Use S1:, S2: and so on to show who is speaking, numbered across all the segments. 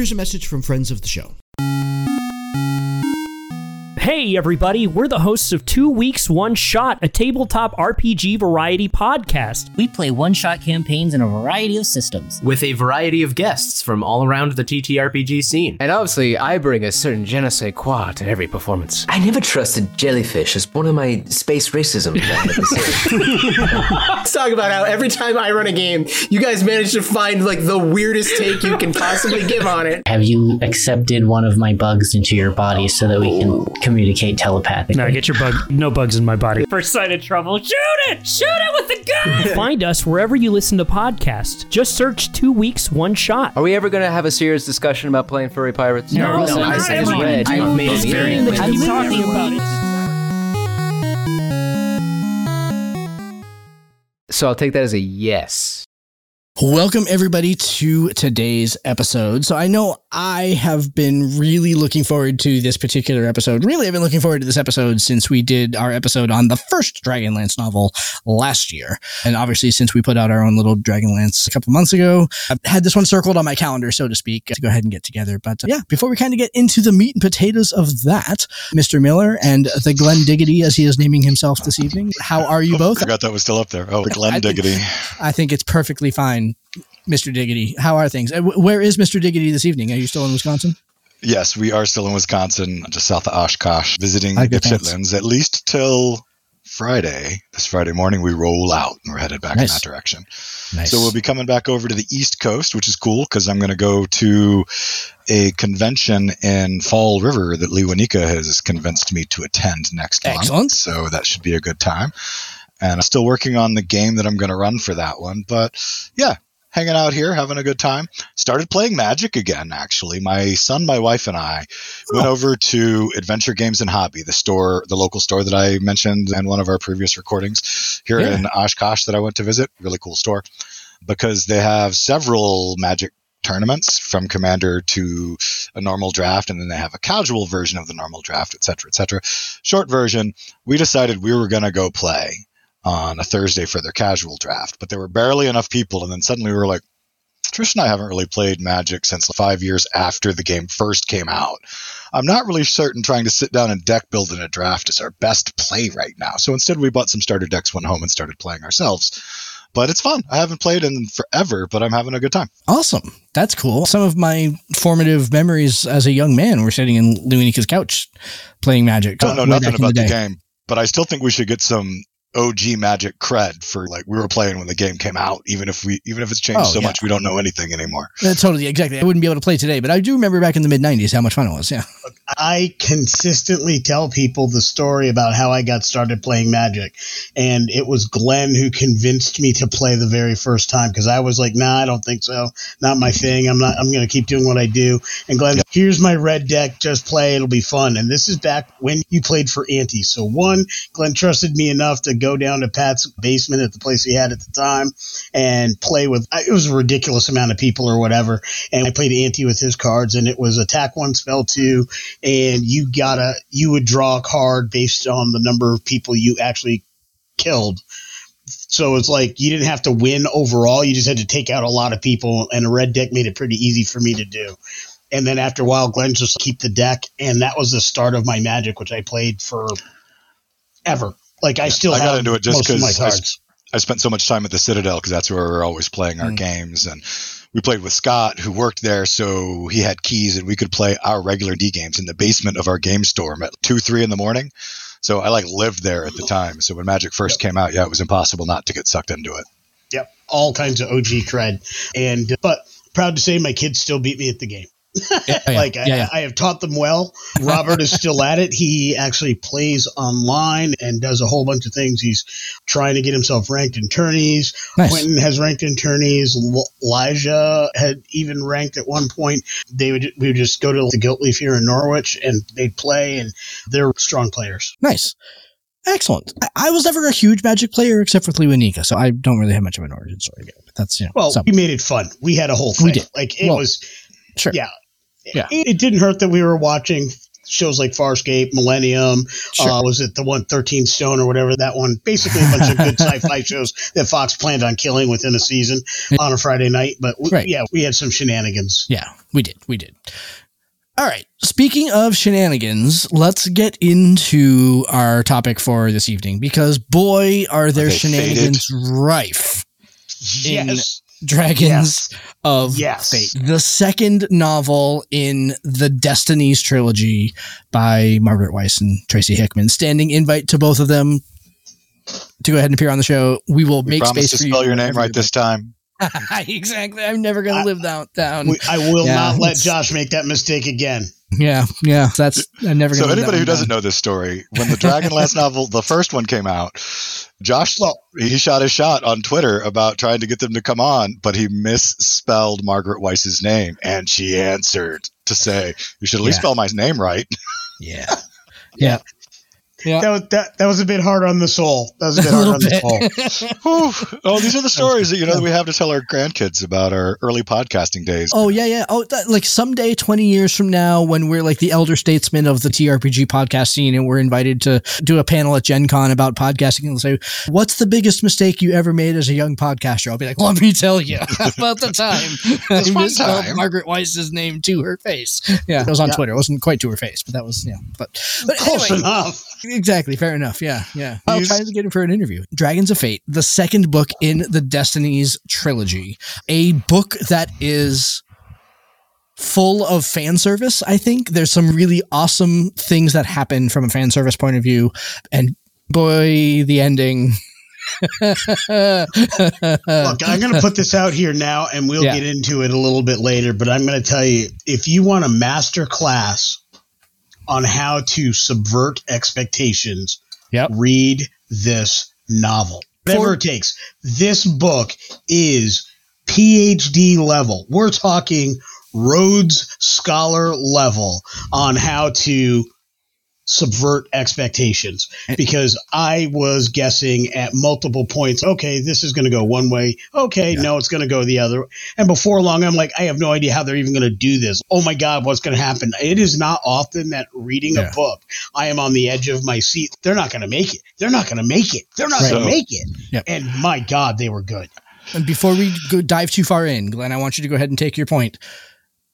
S1: Here's a message from friends of the show.
S2: Hey, everybody, we're the hosts of Two Weeks, One Shot, a tabletop RPG variety podcast.
S3: We play one shot campaigns in a variety of systems.
S4: with a variety of guests from all around the TTRPG scene.
S5: And obviously, I bring a certain je ne sais quoi to every performance.
S6: I never trusted jellyfish as one of my space racism.
S5: Let's talk about how every time I run a game, you guys manage to find like the weirdest take you can possibly give on it.
S3: Have you accepted one of my bugs into your body so that we can communicate telepathically?
S2: Now, get your bug, no bugs in my body. First sign of trouble, shoot it! Shoot it with the gun! Find us wherever you listen to podcasts. Just search Two Weeks, One Shot.
S5: Are we ever going to have a serious discussion about playing furry pirates?
S2: No,
S5: listen,
S2: no,
S5: I,
S2: I
S5: just
S2: haven't.
S5: read.
S2: I've
S5: on
S2: made
S5: the
S2: it very
S5: internet.
S2: clear. Keep talking about it.
S5: So I'll take that as a yes.
S1: Welcome, everybody, to today's episode. So, I know I have been really looking forward to this particular episode. Really, I've been looking forward to this episode since we did our episode on the first Dragonlance novel last year. And obviously, since we put out our own little Dragonlance a couple months ago, I've had this one circled on my calendar, so to speak, to go ahead and get together. But uh, yeah, before we kind of get into the meat and potatoes of that, Mr. Miller and the Glenn Diggity, as he is naming himself this evening, how are you both?
S7: I forgot that was still up there. Oh,
S1: I
S7: Glenn
S1: think-
S7: Diggity.
S1: I think it's perfectly fine, Mr. Diggity. How are things? Uh, Where is Mr. Diggity this evening? Are you still in Wisconsin?
S7: Yes, we are still in Wisconsin, just south of Oshkosh, visiting the. Chitlins at least till Friday. This Friday morning, we roll out and we're headed back
S1: Nice.
S7: in that direction.
S1: Nice.
S7: So we'll be coming back over to the East Coast, which is cool because I'm going to go to a convention in Fall River that Lee Wanika has convinced me to attend next
S1: Excellent.
S7: month. So that should be a good time. And I'm still working on the game that I'm going to run for that one. But yeah, hanging out here, having a good time. Started playing Magic again, actually. My son, my wife, and I went
S1: Oh.
S7: over to Adventure Games and Hobby, the store, the local store that I mentioned in one of our previous recordings here
S1: Yeah.
S7: in Oshkosh that I went to visit. Really cool store because they have several Magic tournaments from commander to a normal draft and then they have a casual version of the normal draft et cetera et cetera short version we decided we were going to go play on a thursday for their casual draft but there were barely enough people and then suddenly we were like trish and i haven't really played magic since five years after the game first came out i'm not really certain trying to sit down and deck build in a draft is our best play right now so instead we bought some starter decks went home and started playing ourselves but it's fun i haven't played in forever but i'm having a good time
S1: awesome. That's cool. Some of my formative memories as a young man were sitting in Luinika's couch playing Magic.
S7: don't know
S1: uh,
S7: nothing about the,
S1: day.
S7: game, but I still think we should get some OG Magic cred for like we were playing when the game came out, even if we even if it's changed
S1: Oh,
S7: so
S1: yeah.
S7: much we don't know anything anymore.
S1: Uh, totally, exactly. I wouldn't be able to play today, but I do remember back in the mid '90s how much fun it was. Yeah.
S8: I consistently tell people the story about how I got started playing Magic, and it was Glenn who convinced me to play the very first time because I was like, "Nah, I don't think so. Not my thing. I'm not. I'm going to keep doing what I do." And Glenn, here's my red deck. Just play. It'll be fun. And this is back when you played for Ante. So one, Glenn trusted me enough to go down to Pat's basement at the place he had at the time and play with. It was a ridiculous amount of people or whatever, and I played ante with his cards, and it was attack one, spell two, and you gotta you would draw a card based on the number of people you actually killed. So it's like you didn't have to win overall; you just had to take out a lot of people, and a red deck made it pretty easy for me to do. And then after a while, Glenn just keep the deck, and that was the start of my Magic, which I played for ever. Like I still
S7: I got into it just
S8: because of my
S7: 'cause I s-
S8: cards.
S7: I spent so much time at the Citadel because that's where we were always playing our
S1: Mm.
S7: games, and we played with Scott, who worked there, so he had keys, and we could play our regular D games in the basement of our game storm at two, three in the morning. So I like lived there at the time. So when Magic first came out, yeah, it was impossible not to get sucked into it.
S8: Yep, all kinds of OG cred, and but proud to say my kids still beat me at the game.
S1: Yeah, yeah,
S8: like
S1: yeah.
S8: I, I have taught them well. Robert is still at it. He actually plays online and does a whole bunch of things. He's trying to get himself ranked in tourneys.
S1: Nice.
S8: Quentin has ranked in tourneys. Elijah had even ranked at one point. They would we would just go to the Guilt Leaf here in Norwich and they'd play, and they're strong players.
S1: Nice. Excellent. I, was never a huge Magic player except for Lewanika, so I don't really have much of an origin story yet. But that's you know.
S8: Well,
S1: some-
S8: we made it fun. We had a whole thing.
S1: We did.
S8: Like it
S1: Well,
S8: was.
S1: sure.
S8: Yeah.
S1: Yeah.
S8: It, it didn't hurt that we were watching shows like Farscape, Millennium.
S1: Sure.
S8: Uh, was it the one 13 Stone or whatever that one? Basically, a bunch of good sci-fi shows that Fox planned on killing within a season on a Friday night. But we,
S1: Right.
S8: yeah, we had some shenanigans.
S1: Yeah, we did. We did. All right. Speaking of shenanigans, let's get into our topic for this evening because boy, are there
S7: they
S1: shenanigans rife. In-
S8: Yes.
S1: Dragons of
S8: Yes.
S1: Fate, the second novel in the Destinies trilogy by Margaret Weis and Tracy Hickman. Standing invite to both of them to go ahead and appear on the show. We will
S7: We
S1: make
S7: promise
S1: space
S7: to
S1: for you.
S7: spell your name right this time.
S1: exactly. I'm never going to live that down.
S8: We, I will
S1: Yeah,
S8: not let Josh make that mistake again.
S1: Yeah, yeah. That's I'm never
S7: So
S1: going to.
S7: So anybody who doesn't know this story, when the Dragonlance novel, the first one came out, Josh, he shot his shot on Twitter about trying to get them to come on, but he misspelled Margaret Weis's name, and she answered to say, "You should at least
S1: Yeah.
S7: spell my name right."
S1: Yeah. Yeah. Yeah.
S8: That was that, that was a bit hard on the soul. That was a bit
S1: A
S8: hard
S1: little
S8: on the soul.
S7: Oh, these are the stories that you know that we have to tell our grandkids about our early podcasting days.
S1: Oh yeah, yeah. Oh, that, like someday, twenty years from now, when we're like the elder statesmen of the TRPG podcast scene, and we're invited to do a panel at Gen Con about podcasting, and they'll say, "What's the biggest mistake you ever made as a young podcaster?" I'll be like, "Let me tell you about the time I
S7: This
S1: misspelled
S7: time.
S1: Margaret Weis's name to her face." Yeah, it was on
S8: Yeah.
S1: Twitter. It wasn't quite to her face, but that was yeah. But but
S8: Close
S1: anyway,
S8: enough.
S1: Exactly. Fair enough. Yeah. Yeah. I'll
S7: He's-
S1: try to get him for an interview. Dragons of Fate, the second book in the Destinies trilogy, a book that is full of fan service. I think there's some really awesome things that happen from a fan service point of view. And boy, the ending.
S8: Look, I'm going to put this out here now, and we'll
S1: Yeah.
S8: get into it a little bit later. But I'm going to tell you if you want a master class on how to subvert expectations,
S1: Yep.
S8: read this novel. Whatever it takes. This book is PhD level. We're talking Rhodes Scholar level on how to subvert expectations because I was guessing at multiple points. Okay, this is going to go one way. Okay, no, it's going to go the other. And before long, I'm like, I have no idea how they're even going to do this. Oh my God, what's going to happen? It is not often that reading
S1: Yeah.
S8: a book, I am on the edge of my seat. They're not going to make it. They're not going to make it. They're not
S1: Right.
S8: going to
S7: So-
S8: make it. And my God, they were good.
S1: And before we go dive too far in, Glenn, I want you to go ahead and take your point.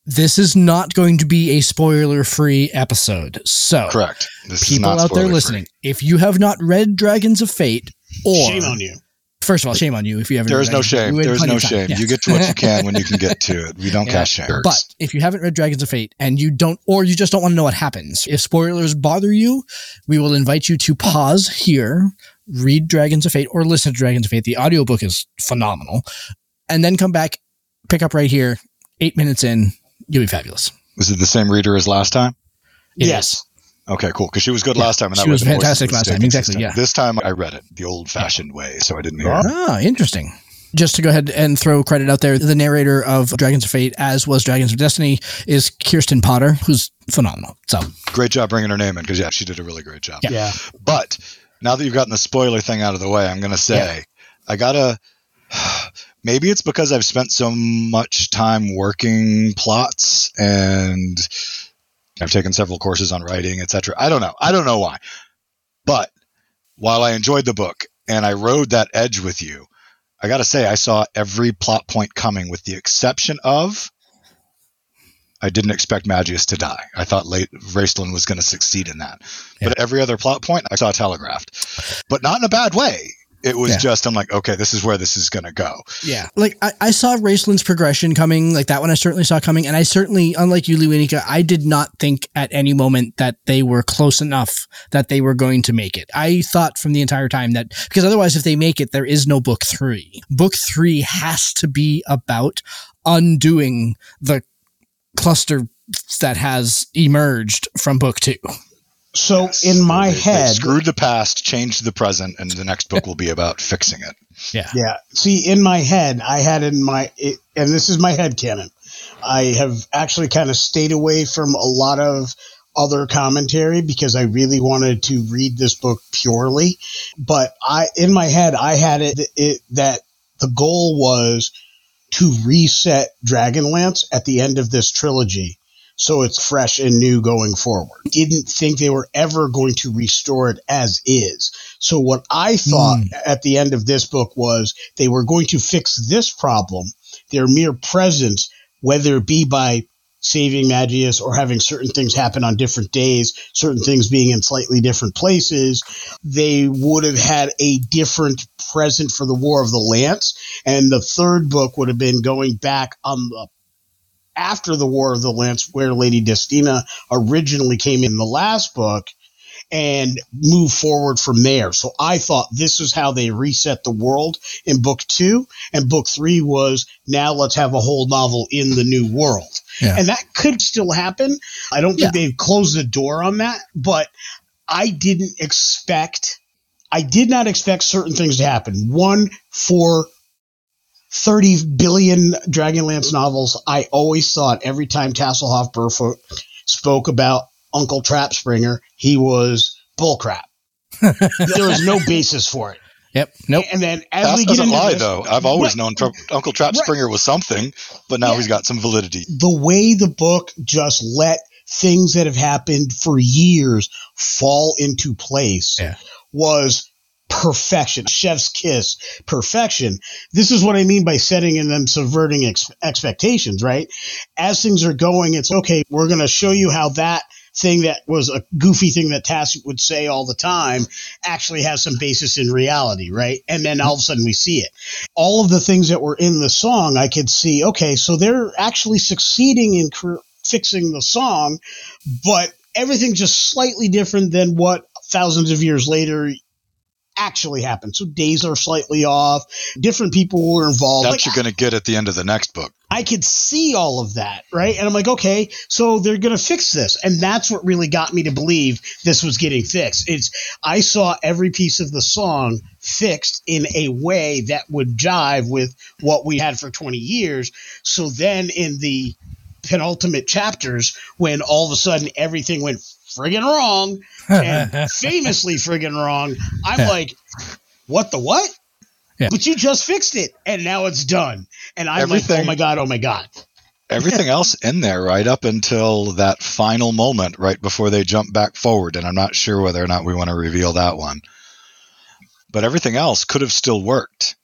S1: This is not going to be a spoiler free episode. So,
S7: Correct. This is
S1: people
S7: not
S1: out there
S7: spoiler-free.
S1: listening, if you have not read Dragons of Fate, or
S8: Shame on you.
S1: first of all, shame on you if you haven't.
S7: There is
S1: read
S7: no
S1: Dragons of Fate.
S7: shame. There is no shame.
S1: Yes.
S7: You get to what you can when you can get to it. We don't
S1: Yeah.
S7: cast shame.
S1: But if you haven't read Dragons of Fate and you don't, or you just don't want to know what happens, if spoilers bother you, we will invite you to pause here, read Dragons of Fate, or listen to Dragons of Fate. The audiobook is phenomenal. And then come back, pick up right here, eight minutes in, you'll be fabulous.
S7: was it the same reader as last time?
S1: It
S8: Yes.
S1: is.
S7: Okay, cool. Because she was good
S1: Yeah,
S7: last time, and that
S1: she
S7: way
S1: was fantastic last time. Exactly,
S7: consistent.
S1: yeah.
S7: This time I read it the old-fashioned way, so I didn't hear. it.
S1: Ah, interesting. Just to go ahead and throw credit out there, the narrator of Dragons of Fate, as was Dragons of Destiny, is Kirsten Potter, who's phenomenal. So,
S7: Great job bringing her name in, because yeah, she did a really great job.
S1: Yeah.
S8: Yeah.
S7: But now that you've gotten the spoiler thing out of the way, I'm going to say I gotta. Maybe it's because I've spent so much time working plots and I've taken several courses on writing, etc. I don't know. I don't know why. But while I enjoyed the book and I rode that edge with you, I got to say I saw every plot point coming with the exception of I didn't expect Magius to die. I thought late Raistlin was going to succeed in that. But every other plot point I saw telegraphed. But not in a bad way. It was
S1: Yeah.
S7: just I'm like, okay, this is where this is going to go.
S1: Yeah. Like I, I saw Raistlin's progression coming, like that one I certainly saw coming. And I certainly, unlike you, Lewinika, I did not think at any moment that they were close enough that they were going to make it. I thought from the entire time that because otherwise if they make it, there is no book three. Book three has to be about undoing the cluster that has emerged from book two.
S8: So in my
S7: They- they
S8: head,
S7: screwed the past, changed the present, and the next book will be about fixing it.
S1: Yeah.
S8: Yeah. See, in my head, I had in my, it, and this is my head canon. I have actually kind of stayed away from a lot of other commentary because I really wanted to read this book purely. But I, in my head, I had it, it that the goal was to reset Dragonlance at the end of this trilogy. So it's fresh and new going forward. Didn't think they were ever going to restore it as is. So what I thought hmm. at the end of this book was they were going to fix this problem, their mere presence, whether it be by saving Magius or having certain things happen on different days, certain things being in slightly different places, they would have had a different present for the War of the Lance. And the third book would have been going back on the after the War of the Lance, where Lady Destina originally came in the last book, and move forward from there. So I thought this is how they reset the world in book two, and book three was now let's have a whole novel in the new world.
S1: Yeah.
S8: And that could still happen. I don't think they've closed the door on that, but I didn't expect, I did not expect certain things to happen. One, for 30 billion Dragonlance novels, I always thought every time Tasselhoff Burrfoot spoke about Uncle Trapspringer, he was bullcrap. there was no basis for it.
S1: Yep. Nope.
S8: And then as
S7: That
S8: we get
S7: doesn't
S8: into
S7: lie,
S8: this-
S7: though. I've always
S8: Right.
S7: known Tr- Uncle Trap
S8: Right.
S7: Springer was something, but now
S8: Yeah.
S7: he's got some validity.
S8: the way the book just let things that have happened for years fall into place
S1: Yeah.
S8: was perfection. Chef's kiss, perfection. This is what I mean by setting and them subverting ex- expectations, right? As things are going, it's okay, we're going to show you how that thing that was a goofy thing that Tass would say all the time actually has some basis in reality, right? And then all of a sudden we see it. All of the things that were in the song, I could see, okay, so they're actually succeeding in cr- fixing the song, but everything's just slightly different than what thousands of years later actually happened. So days are slightly off. Different people were involved.
S7: That
S8: Like,
S7: you're going to get at the end of the next book.
S8: I could see all of that, right? And I'm like, okay, so they're going to fix this. And that's what really got me to believe this was getting fixed. It's I saw every piece of the song fixed in a way that would jive with what we had for 20 years. So then in the penultimate chapters when all of a sudden everything went friggin' wrong and famously friggin' wrong, I'm
S1: Yeah.
S8: like, what the what?
S1: Yeah.
S8: But you just fixed it and now it's done. And I'm like, oh my God, oh my God.
S7: Everything else in there, right up until that final moment, right before they jump back forward, and I'm not sure whether or not we want to reveal that one. But everything else could have still worked.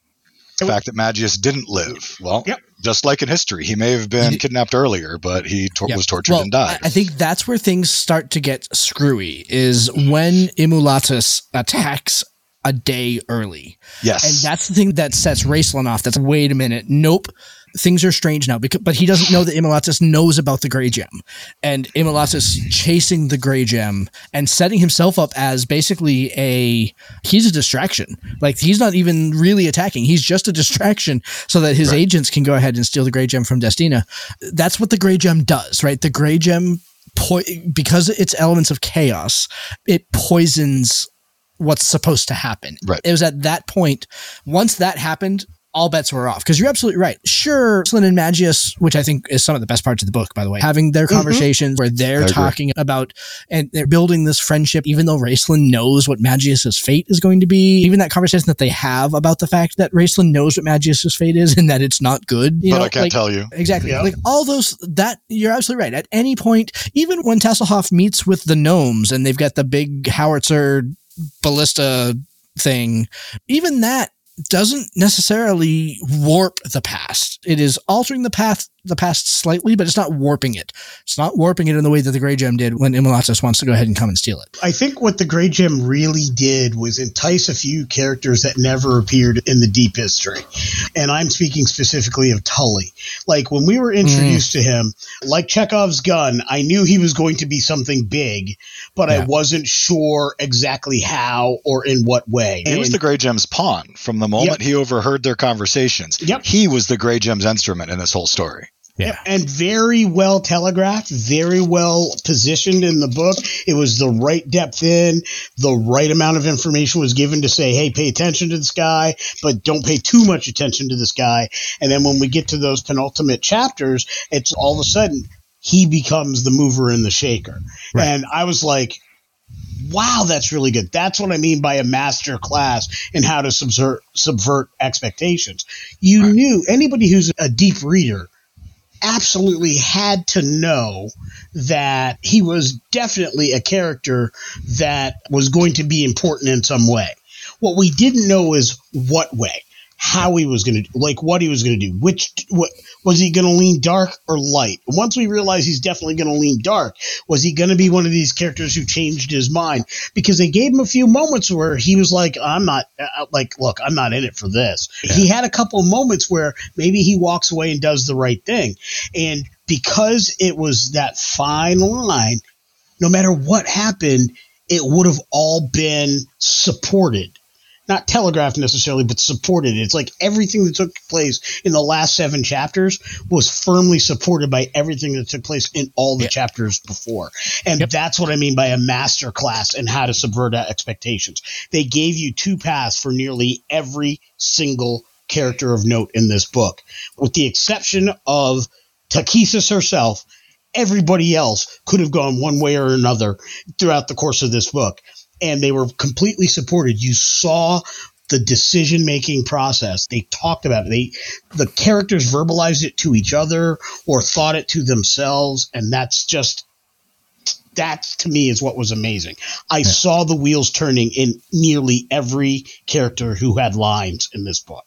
S7: The fact that Magius didn't live, well,
S8: Yep.
S7: just like in history, he may have been kidnapped earlier, but he tor-
S1: Yeah.
S7: was tortured
S1: Well,
S7: and died.
S1: I I think that's where things start to get screwy is when Immolatus attacks a day early.
S7: yes,
S1: And that's the thing that sets Raistlin off. That's wait a minute. Nope. Things are strange now because, but he doesn't know that Immolatus knows about the gray gem and Immolatus chasing the gray gem and setting himself up as basically a, he's a distraction. Like he's not even really attacking. He's just a distraction so that his agents can go ahead and steal the gray gem from Destina. That's what the gray gem does, right? The gray gem, po- because it's elements of chaos, it poisons what's supposed to happen.
S7: Right.
S1: It was at that point, once that happened, all bets were off. Because you're absolutely right. Sure, Slyn and Magius, which I think is some of the best parts of the book, by the way, having their
S8: Mhm.
S1: conversations where they're talking about and they're building this friendship, even though Raistlin knows what Magius's fate is going to be. Even that conversation that they have about the fact that Raistlin knows what Magius's fate is and that it's not good. You
S7: but
S1: know,
S7: I can't
S1: like,
S7: tell you.
S1: Exactly.
S8: Yeah.
S1: Like all those that you're absolutely right. At any point, even when Tasselhoff meets with the gnomes and they've got the big howitzer ballista thing, even that doesn't necessarily warp the past. It is altering the path the past slightly, but it's not warping it. It's not warping it in the way that the Grey Gem did when Immolatus wants to go ahead and come and steal it.
S8: I think what the Grey Gem really did was entice a few characters that never appeared in the deep history. And I'm speaking specifically of Tully. Like when we were mm. introduced to him, like Chekhov's gun, I knew he was going to be something big, but I wasn't sure exactly how or in what way.
S7: He was the Grey Gem's pawn from the moment he overheard their conversations.
S8: Yep.
S7: He was the Grey Gem's instrument in this whole story.
S1: Yeah.
S8: and very well telegraphed, very well positioned in the book. It was the right depth in, the right amount of information was given to say, hey, pay attention to this guy, but don't pay too much attention to this guy. And then when we get to those penultimate chapters, it's all of a sudden he becomes the mover and the shaker.
S1: Right.
S8: And I was like, wow, that's really good. That's what I mean by a master class in how to subvert, subvert expectations. You knew anybody who's a deep reader absolutely had to know that he was definitely a character that was going to be important in some way. What we didn't know is what way, how he was going to, like what he was going to do, which, what, was he going to lean dark or light? Once we realized he's definitely going to lean dark, was he going to be one of these characters who changed his mind? Because they gave him a few moments where he was like, I'm not, uh, like, look, I'm not in it for this. He had a couple of moments where maybe he walks away and does the right thing. And because it was that fine line, no matter what happened, it would have all been supported. Not telegraphed necessarily, but supported. It's like everything that took place in the last seven chapters was firmly supported by everything that took place in all the
S1: Yeah.
S8: chapters before. And
S1: Yep.
S8: that's what I mean by a master class and how to subvert expectations. They gave you two paths for nearly every single character of note in this book, with the exception of Takhisis herself. Everybody else could have gone one way or another throughout the course of this book, and they were completely supported. You saw the decision making process. They talked about it. They the characters verbalized it to each other or thought it to themselves, and that's just that to me is what was amazing. I saw the wheels turning in nearly every character who had lines in this book.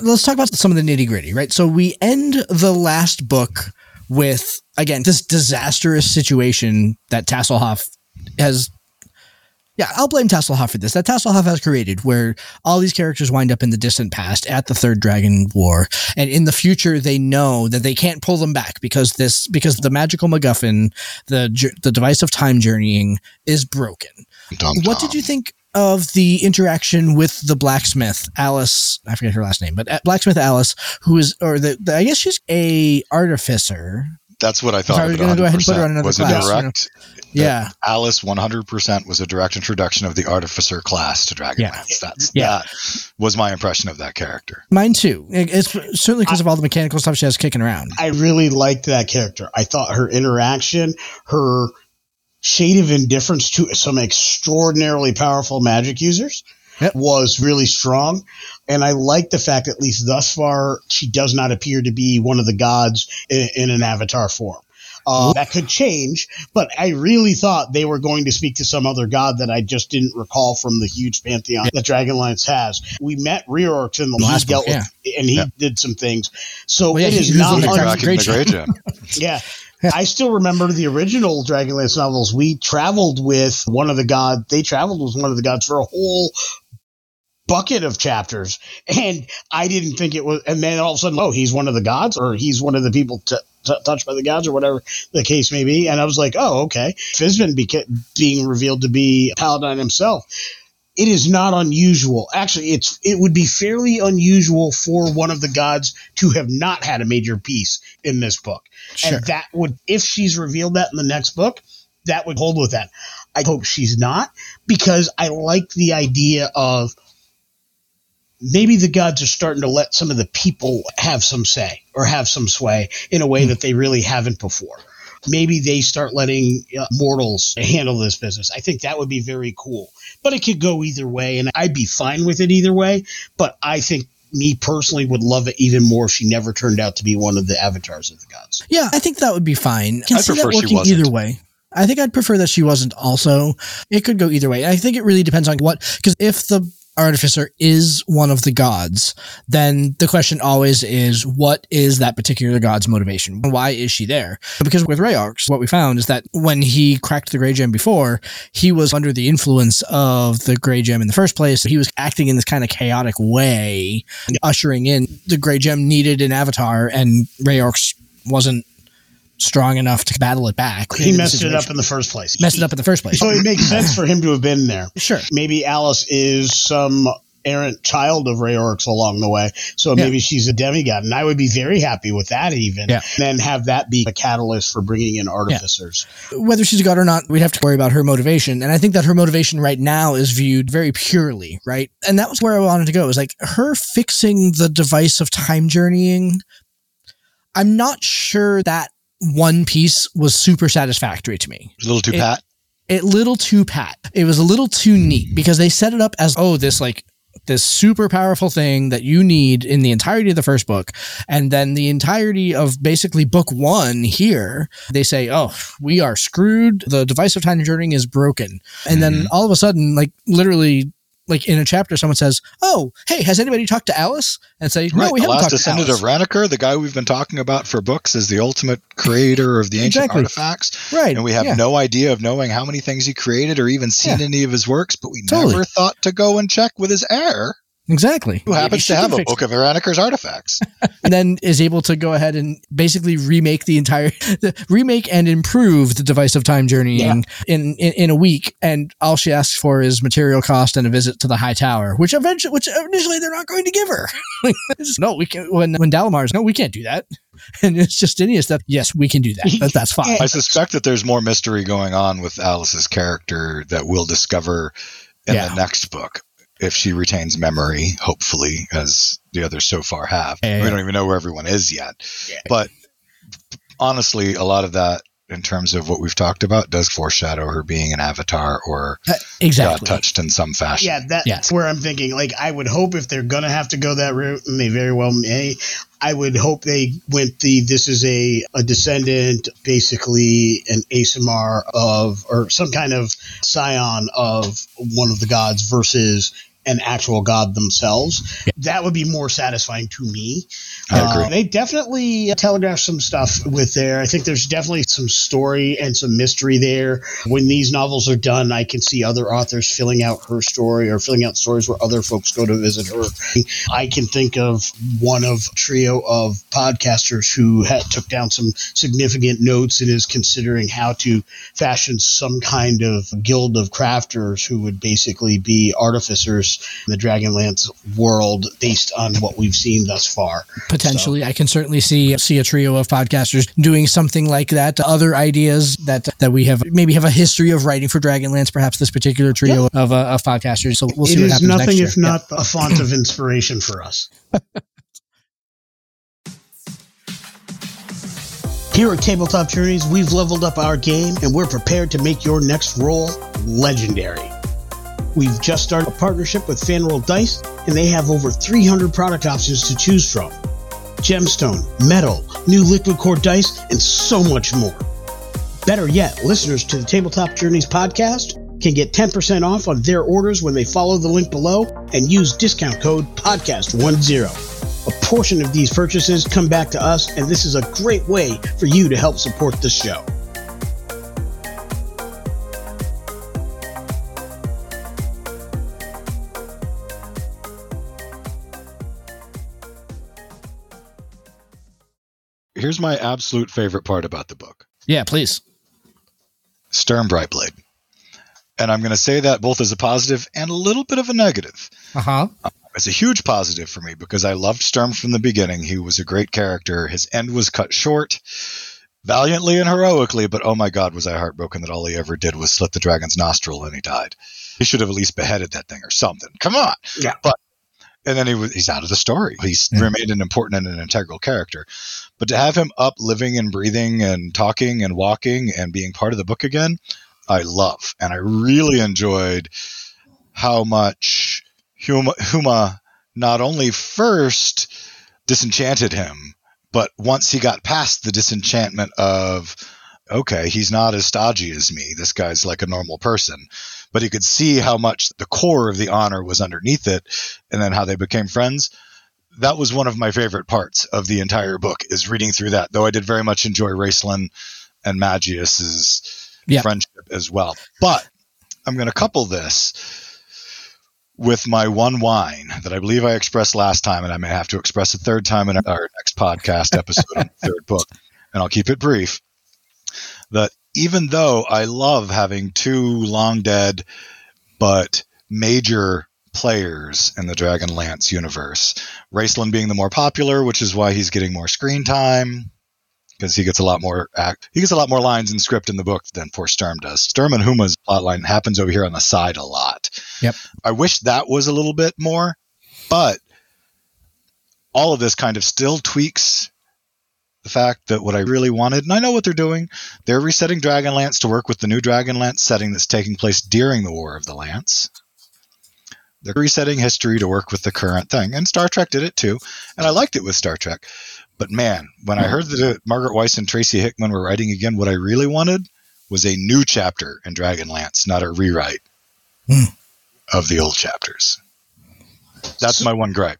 S1: let's talk about some of the nitty gritty, right? So we end the last book with again this disastrous situation that Tasselhoff has. Yeah, I'll blame Tasselhoff for this. That Tasselhoff has created, where all these characters wind up in the distant past at the Third Dragon War, and in the future they know that they can't pull them back because this because the magical MacGuffin, the the device of time journeying, is broken.
S7: Dum
S1: What did you think of the interaction with the blacksmith, Alice? I forget her last name, but uh, blacksmith Alice, who is, or the, the I guess she's a artificer.
S7: That's what I thought.
S1: I was
S7: of
S1: gonna go ahead and put her on
S7: 100%.
S1: another
S7: was a
S1: class, you know. Yeah,
S7: Alice 100% was a direct introduction of the artificer class to Dragonlance. Yeah. That's
S1: Yeah.
S7: that was my impression of that character.
S1: mine too. It's certainly because of all the mechanical stuff she has kicking around.
S8: I really liked that character. I thought her interaction, her shade of indifference to some extraordinarily powerful magic users
S1: Yep.
S8: was really strong. And I like the fact, at least thus far, she does not appear to be one of the gods in, in an avatar form. Uh, that could change, but I really thought they were going to speak to some other god that I just didn't recall from the huge pantheon that Dragonlance has. We met Reorx in the
S1: The
S8: he
S1: last
S8: dealt
S1: book,
S8: with, and he
S7: Yeah.
S8: did some things. So
S1: Well, yeah,
S8: it is not
S1: on the Dragon-
S7: Cracking
S1: Grey
S7: the
S1: Gem.
S7: Grey Gem.
S8: yeah. I still remember the original Dragonlance novels. We traveled with one of the gods. They traveled with one of the gods for a whole bucket of chapters. And I didn't think it was, and then all of a sudden, oh, he's one of the gods or he's one of the people t- t- touched by the gods or whatever the case may be. And I was like, oh, okay. Fizban beca- being revealed to be Paladine himself. It is not unusual. Actually, it's it would be fairly unusual for one of the gods to have not had a major piece in this book.
S1: Sure.
S8: And that would, if she's revealed that in the next book, that would hold with that. I hope she's not because I like the idea of maybe the gods are starting to let some of the people have some say or have some sway in a way that they really haven't before. Maybe they start letting uh, mortals handle this business. I think that would be very cool. But it could go either way, and I'd be fine with it either way. But I think me personally would love it even more if she never turned out to be one of the avatars of the gods.
S1: Yeah, I think that would be fine. Can
S7: I
S1: see that
S7: prefer she
S1: working
S7: wasn't.
S1: either way. I think I'd prefer that she wasn't also. It could go either way. I think it really depends on what, because if the artificer is one of the gods, then the question always is, what is that particular god's motivation? Why is she there? Because with Reorx, what we found is that when he cracked the Grey Gem before, he was under the influence of the Grey Gem in the first place. He was acting in this kind of chaotic way, ushering in the Grey Gem needed an avatar, and Reorx wasn't strong enough to battle it back.
S8: He messed it up in the first place.
S1: messed it up in the first place.
S8: So it makes sense for him to have been there.
S1: Sure.
S8: Maybe Alice is some errant child of Reorx along the way. So
S1: Yeah.
S8: maybe she's a demigod. And I would be very happy with that even.
S1: Yeah.
S8: And then have that be a catalyst for bringing in artificers.
S1: whether she's a god or not, we'd have to worry about her motivation. And I think that her motivation right now is viewed very purely, right? And that was where I wanted to go. Is like her fixing the device of time journeying. I'm not sure that one piece was super satisfactory to me.
S7: It's a little too
S1: It-
S7: pat.
S1: It little too pat. It was a little too neat mm. because they set it up as oh this like this super powerful thing that you need in the entirety of the first book and then the entirety of basically book 1 here they say oh we are screwed the device of time journeying is broken and then mm-hmm. all of a sudden like literally like in a chapter someone says oh hey has anybody talked to Alice and say no
S7: Right,
S1: we
S7: the
S1: haven't talked to Alice
S7: of the guy we've been talking about for books, is the ultimate creator of the ancient
S1: Exactly.
S7: artifacts.
S1: right
S7: And we have
S1: yeah.
S7: no idea of knowing how many things he created or even seen
S1: Yeah.
S7: any of his works, but we
S1: Totally.
S7: never thought to go and check with his heir,
S1: exactly.
S7: Who happens to have a book of Reniker's artifacts.
S1: and then is able to go ahead and basically remake the entire the, remake and improve the device of time journeying in, in in a week. And all she asks for is material cost and a visit to the high tower which eventually which initially they're not going to give her. No we can when when Dalamar's no we can't do that. And it's Justinius that yes we can do that that's fine.
S7: I suspect that there's more mystery going on with Alice's character that we'll discover in
S1: Yeah.
S7: the next book. If she retains memory, hopefully, as the others so far have.
S1: Yeah, yeah.
S7: We don't even know where everyone is yet.
S8: Yeah.
S7: But honestly, a lot of that, in terms of what we've talked about, does foreshadow her being an avatar or
S1: Uh,
S7: God
S1: exactly
S7: touched in some fashion.
S8: Yeah, that's
S1: Yes.
S8: where I'm thinking. Like, I would hope if they're gonna have to go that route, and they very well may, I would hope they went the this is a a descendant, basically an Aasimar of or some kind of scion of one of the gods versus an actual god themselves. That would be more satisfying to me. Uh, they definitely telegraph some stuff with there. I think there's definitely some story and some mystery there. When these novels are done, I can see other authors filling out her story or filling out stories where other folks go to visit her. I can think of one of a trio of podcasters who had, took down some significant notes and is considering how to fashion some kind of guild of crafters who would basically be artificers in the Dragonlance world based on what we've seen thus far.
S1: potentially I can certainly see see a trio of podcasters doing something like that other ideas that that we have maybe have a history of writing for Dragonlance perhaps this particular trio of, uh, of podcasters so we'll see
S8: it
S1: what happens
S8: nothing
S1: next year.
S8: It is nothing if not a font of inspiration for us. Here at Tabletop Journeys, we've leveled up our game and we're prepared to make your next role legendary. We've just started a partnership with Fanroll Dice, and they have over 300 product options to choose from gemstone, metal, new liquid core dice, and so much more. Better yet, listeners to the Tabletop Journeys podcast can get 10% off on their orders when they follow the link below and use discount code podcast10. A portion of these purchases come back to us, and this is a great way for you to help support the show.
S7: Here's my absolute favorite part about the book.
S1: yeah please
S7: Sturm Brightblade. And I'm going to say that both as a positive and a little bit of a negative.
S1: uh-huh
S7: It's a huge positive for me because I loved Sturm from the beginning. He was a great character. His end was cut short, valiantly and heroically, but oh my god, was I heartbroken that all he ever did was slit the dragon's nostril and he died. He should have at least beheaded that thing or something. Come on.
S8: Yeah.
S7: But and then he was, he's out of the story. He's
S1: Yeah.
S7: remained an important and an integral character. But to have him up, living and breathing and talking and walking and being part of the book again, I love. And I really enjoyed how much Huma, Huma not only first disenchanted him, but once he got past the disenchantment of, okay, he's not as stodgy as me. This guy's like a normal person. But he could see how much the core of the honor was underneath it and then how they became friends. That was one of my favorite parts of the entire book is reading through that, though I did very much enjoy Raistlin and Magius's
S1: Yeah.
S7: friendship as well. But I'm going to couple this with my one wine that I believe I expressed last time, and I may have to express a third time in our next podcast episode on the third book, and I'll keep it brief. That even though I love having two long dead but major players in the Dragonlance universe, Raistlin being the more popular, which is why he's getting more screen time because he gets a lot more act. He gets a lot more lines in script in the book than poor Sturm does. Sturm and Huma's plotline happens over here on the side a lot.
S1: Yep.
S7: I wish that was a little bit more, but all of this kind of still tweaks the fact that what I really wanted, and I know what they're doing, they're resetting Dragonlance to work with the new Dragonlance setting that's taking place during the War of the Lance. They're resetting history to work with the current thing, and Star Trek did it too, and I liked it with Star Trek. But man, when I heard that uh, Margaret Weis and Tracy Hickman were writing again, what I really wanted was a new chapter in Dragonlance, not a rewrite
S1: Hmm.
S7: of the old chapters. That's my one gripe.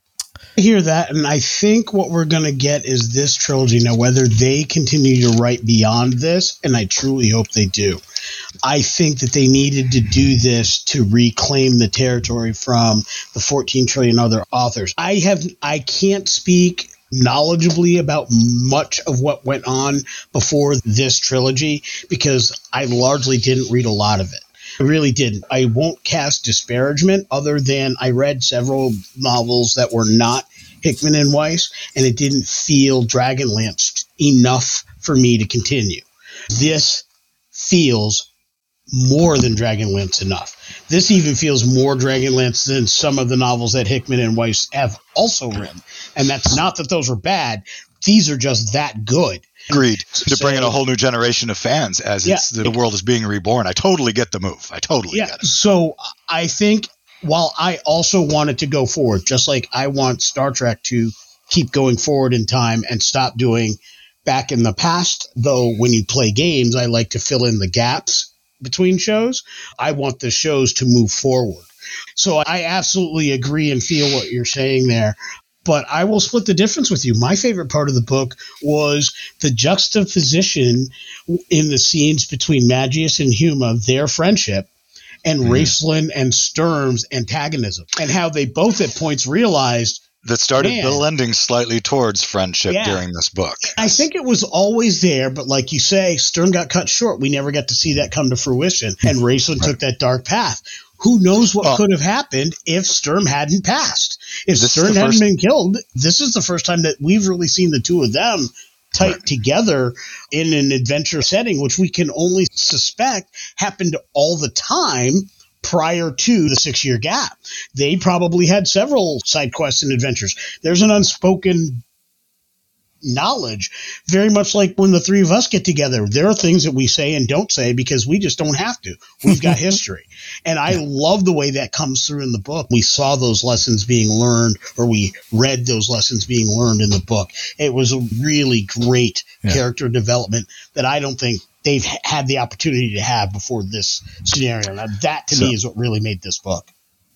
S8: I hear that, and I think what we're going to get is this trilogy. Now, whether they continue to write beyond this, and I truly hope they do, I think that they needed to do this to reclaim the territory from the 14 trillion other authors. I have, I can't speak knowledgeably about much of what went on before this trilogy because I largely didn't read a lot of it. I really didn't. I won't cast disparagement other than I read several novels that were not Hickman and Weis, and it didn't feel Dragonlance enough for me to continue. This feels more than Dragonlance enough. This even feels more Dragonlance than some of the novels that Hickman and Weis have also written. And that's not that those are bad. These are just that good.
S7: Agreed. To bring in a whole new generation of fans as
S8: Yeah.
S7: it's, the world is being reborn. I totally get the move. I totally
S8: Yeah.
S7: get it.
S8: So I think while I also want it to go forward, just like I want Star Trek to keep going forward in time and stop doing back in the past, though when you play games, I like to fill in the gaps between shows. I want the shows to move forward. So I absolutely agree and feel what you're saying there. But I will split the difference with you. My favorite part of the book was the juxtaposition in the scenes between Magius and Huma, their friendship, and
S7: Mhm.
S8: Raistlin and Sturm's antagonism, and how they both at points realized
S7: That started
S8: Man.
S7: blending slightly towards friendship
S8: Yeah.
S7: during this book.
S8: I think it was always there, but like you say, Sturm got cut short. We never got to see that come to fruition, and hmm. Raistlin took that dark path. Who knows what
S7: Well-
S8: could have happened if Sturm hadn't passed? If Sturm hadn't
S7: first-
S8: been killed, this is the first time that we've really seen the two of them tight
S7: Right.
S8: together in an adventure setting, which we can only suspect happened all the time prior to the six year gap. They probably had several side quests and adventures. There's an unspoken knowledge, very much like when the three of us get together. There are things that we say and don't say because we just don't have to. We've got history. And I love the way that comes through in the book. We saw those lessons being learned, or we read those lessons being learned in the book. It was a really great
S1: Yeah.
S8: character development that I don't think they've had the opportunity to have before this scenario. Now, that to
S7: So-
S8: me is what really made this book.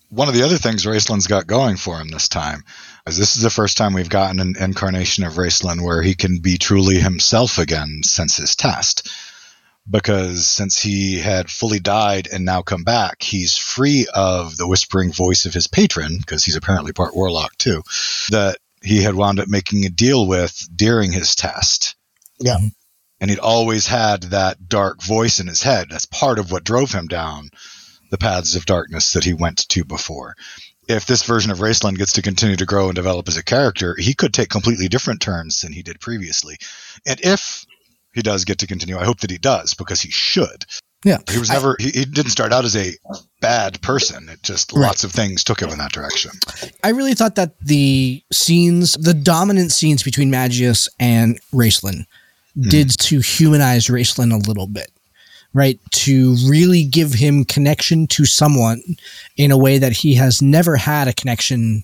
S7: One of the other things Raistlin's got going for him this time is this is the first time we've gotten an incarnation of Raistlin where he can be truly himself again since his test. Because since he had fully died and now come back, he's free of the whispering voice of his patron, because he's apparently part warlock too, that he had wound up making a deal with during his test.
S8: Yeah.
S7: And he'd always had that dark voice in his head. That's part of what drove him down the paths of darkness that he went to before. If this version of Raistlin gets to continue to grow and develop as a character, he could take completely different turns than he did previously. And if he does get to continue, I hope that he does because he should.
S1: Yeah.
S7: He was never, he, he didn't start out as a bad person. It just,
S1: Right.
S7: lots of things took him in that direction.
S1: I really thought that the scenes, the dominant scenes between Magius and Raistlin, Mm. did to humanize Raistlin a little bit, right? To really give him connection to someone in a way that he has never had a connection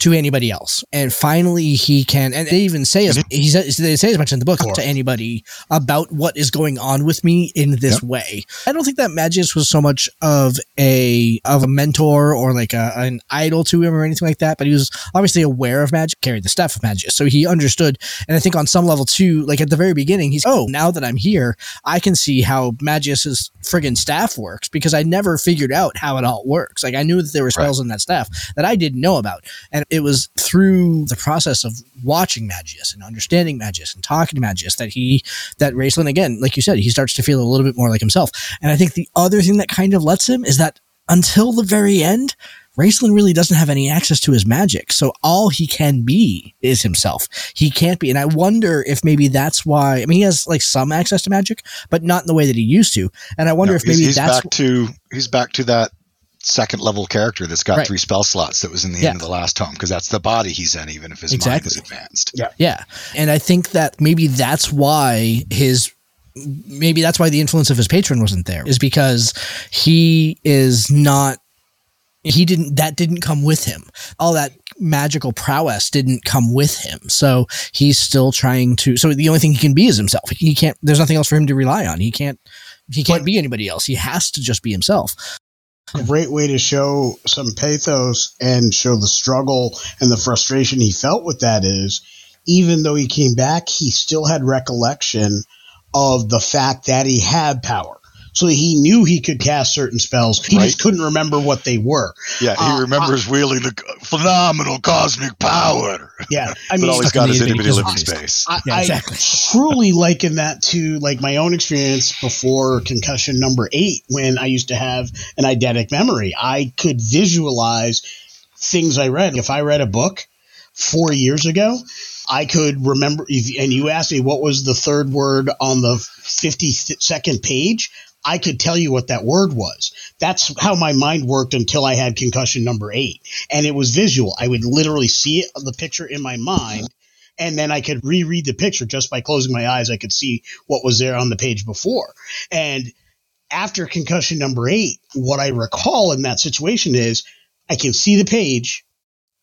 S1: to anybody else. And finally, he can, and they even say as he says, they say as much in the book to anybody about what is going on with me in this way. I don't think that Magius was so much of a of a mentor or like a, an idol to him or anything like that, but he was obviously aware of magic, carried the staff of Magius, so he understood. And I think on some level too, like at the very beginning, he's oh, now that I'm here, I can see how Magius's friggin' staff works because I never figured out how it all works. Like I knew that there were spells in that staff that I didn't know about, and it was through the process of watching Magius and understanding Magius and talking to Magius that he that Raistlin again, like you said, he starts to feel a little bit more like himself. And I think the other thing that kind of lets him is that until the very end, Raistlin really doesn't have any access to his magic. So all he can be is himself. He can't be. And I wonder if maybe that's why I mean he has like some access to magic, but not in the way that he used to. And I wonder
S7: No,
S1: if maybe
S7: he's, he's
S1: that's
S7: back to, he's back to that second level character that's got
S1: Right.
S7: three spell slots that was in the
S1: Yeah.
S7: end of the last tome because that's the body he's in, even if his mind is advanced.
S1: Yeah. Yeah, and I think that maybe that's why his maybe that's why the influence of his patron wasn't there is because he is not he didn't that didn't come with him. All that magical prowess didn't come with him. So he's still trying to so the only thing he can be is himself. He can't there's nothing else for him to rely on. He can't he can't be anybody else. He has to just be himself.
S8: Great way to show some pathos and show the struggle and the frustration he felt with that is even though he came back, he still had recollection of the fact that he had power. So he knew he could cast certain spells. He just couldn't remember what they were.
S7: Yeah, he
S8: Uh,
S7: remembers wielding the phenomenal cosmic power.
S8: Yeah, I mean,
S7: all he's got is
S1: Stuck in
S7: itty
S1: the
S7: bitty living
S1: space.
S7: space.
S8: I,
S1: Yeah,
S8: I truly liken that to like my own experience before concussion number eight when I used to have an eidetic memory. I could visualize things I read. If I read a book four years ago, I could remember. And you asked me what was the third word on the 52nd page. I could tell you what that word was. That's how my mind worked until I had concussion number eight. And it was visual. I would literally see it, the picture in my mind and then I could reread the picture just by closing my eyes. I could see what was there on the page before. And after concussion number eight, what I recall in that situation is I can see the page,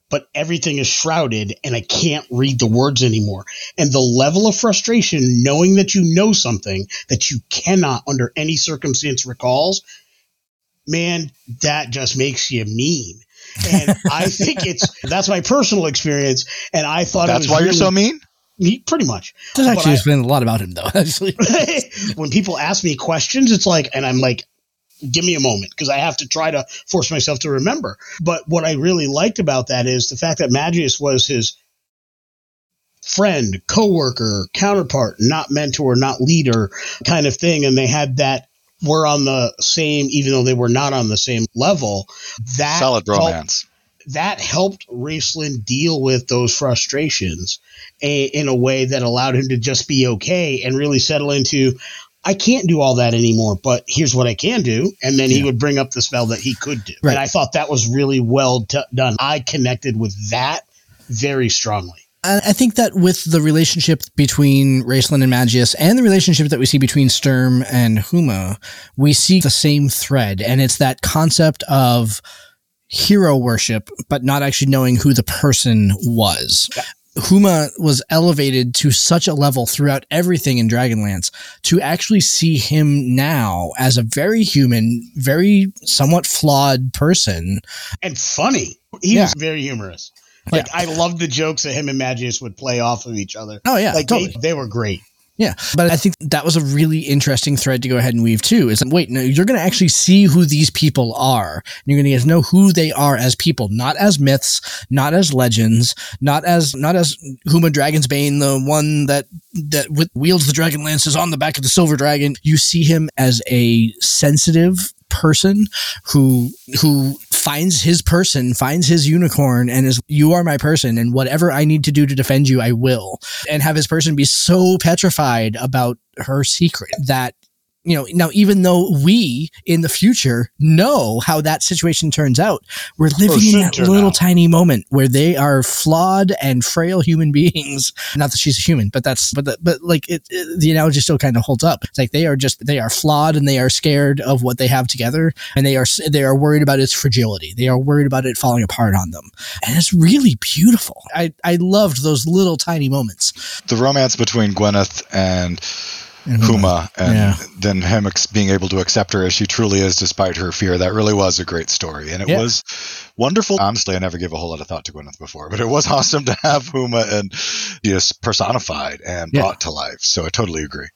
S8: but everything is shrouded and I can't read the words anymore. And the level of frustration knowing that you know something that you cannot under any circumstance recalls, man, that just makes you mean. And I think it's that's my personal experience. And I thought it
S7: That's
S8: was
S7: why you're so mean?
S8: me- pretty much.
S1: Does
S8: But
S1: actually
S8: I-
S1: explain a lot about him though, actually.
S8: when people ask me questions, it's like, and I'm like, give me a moment because I have to try to force myself to remember. But what I really liked about that is the fact that Magius was his friend, coworker, counterpart, not mentor, not leader kind of thing. And they had that were on the same, even though they were not on the same level. That
S7: Solid
S8: helped-
S7: romance.
S8: that helped Raistlin deal with those frustrations a, in a way that allowed him to just be okay and really settle into I can't do all that anymore, but here's what I can do. And then he would bring up the spell that he could do.
S1: Right.
S8: And I thought that was really well t- done. I connected with that very strongly.
S1: I think that with the relationship between Raistlin and Magius and the relationship that we see between Sturm and Huma, we see the same thread. And it's that concept of hero worship, but not actually knowing who the person was. Huma was elevated to such a level throughout everything in Dragonlance to actually see him now as a very human, very somewhat flawed person.
S8: And funny. He
S1: Yeah.
S8: was very humorous. Like I loved the jokes that him and Magius would play off of each other.
S1: Oh, yeah,
S8: like
S1: totally.
S8: they, they were great.
S1: Yeah, but I think that was a really interesting thread to go ahead and weave too. Is that, wait, no, you're going to actually see who these people are. You're going to know who they are as people, not as myths, not as legends, not as not as Huma Dragon's Bane, the one that that wields the dragon lances on the back of the silver dragon. You see him as a sensitive person who who finds his person finds his unicorn and is you are my person and whatever i need to do to defend you i will and have his person be so petrified about her secret that you know, now even though we in the future know how that situation turns out, we're oh, living in that little
S8: out.
S1: tiny moment where they are flawed and frail human beings. Not that she's a human, but that's but the, but like it, it- the analogy still kind of holds up. It's like they are just they are flawed and they are scared of what they have together, and they are they are worried about its fragility. They are worried about it falling apart on them, and it's really beautiful. I I loved those little tiny moments.
S7: The romance between Gwyneth and Huma, and
S1: Yeah.
S7: then him ex- being able to accept her as she truly is, despite her fear. That really was a great story, and it
S1: Yeah.
S7: was wonderful. Honestly, I never gave a whole lot of thought to Gwyneth before, but it was awesome to have Huma and just personified and
S1: Yeah.
S7: brought to life. So I totally agree.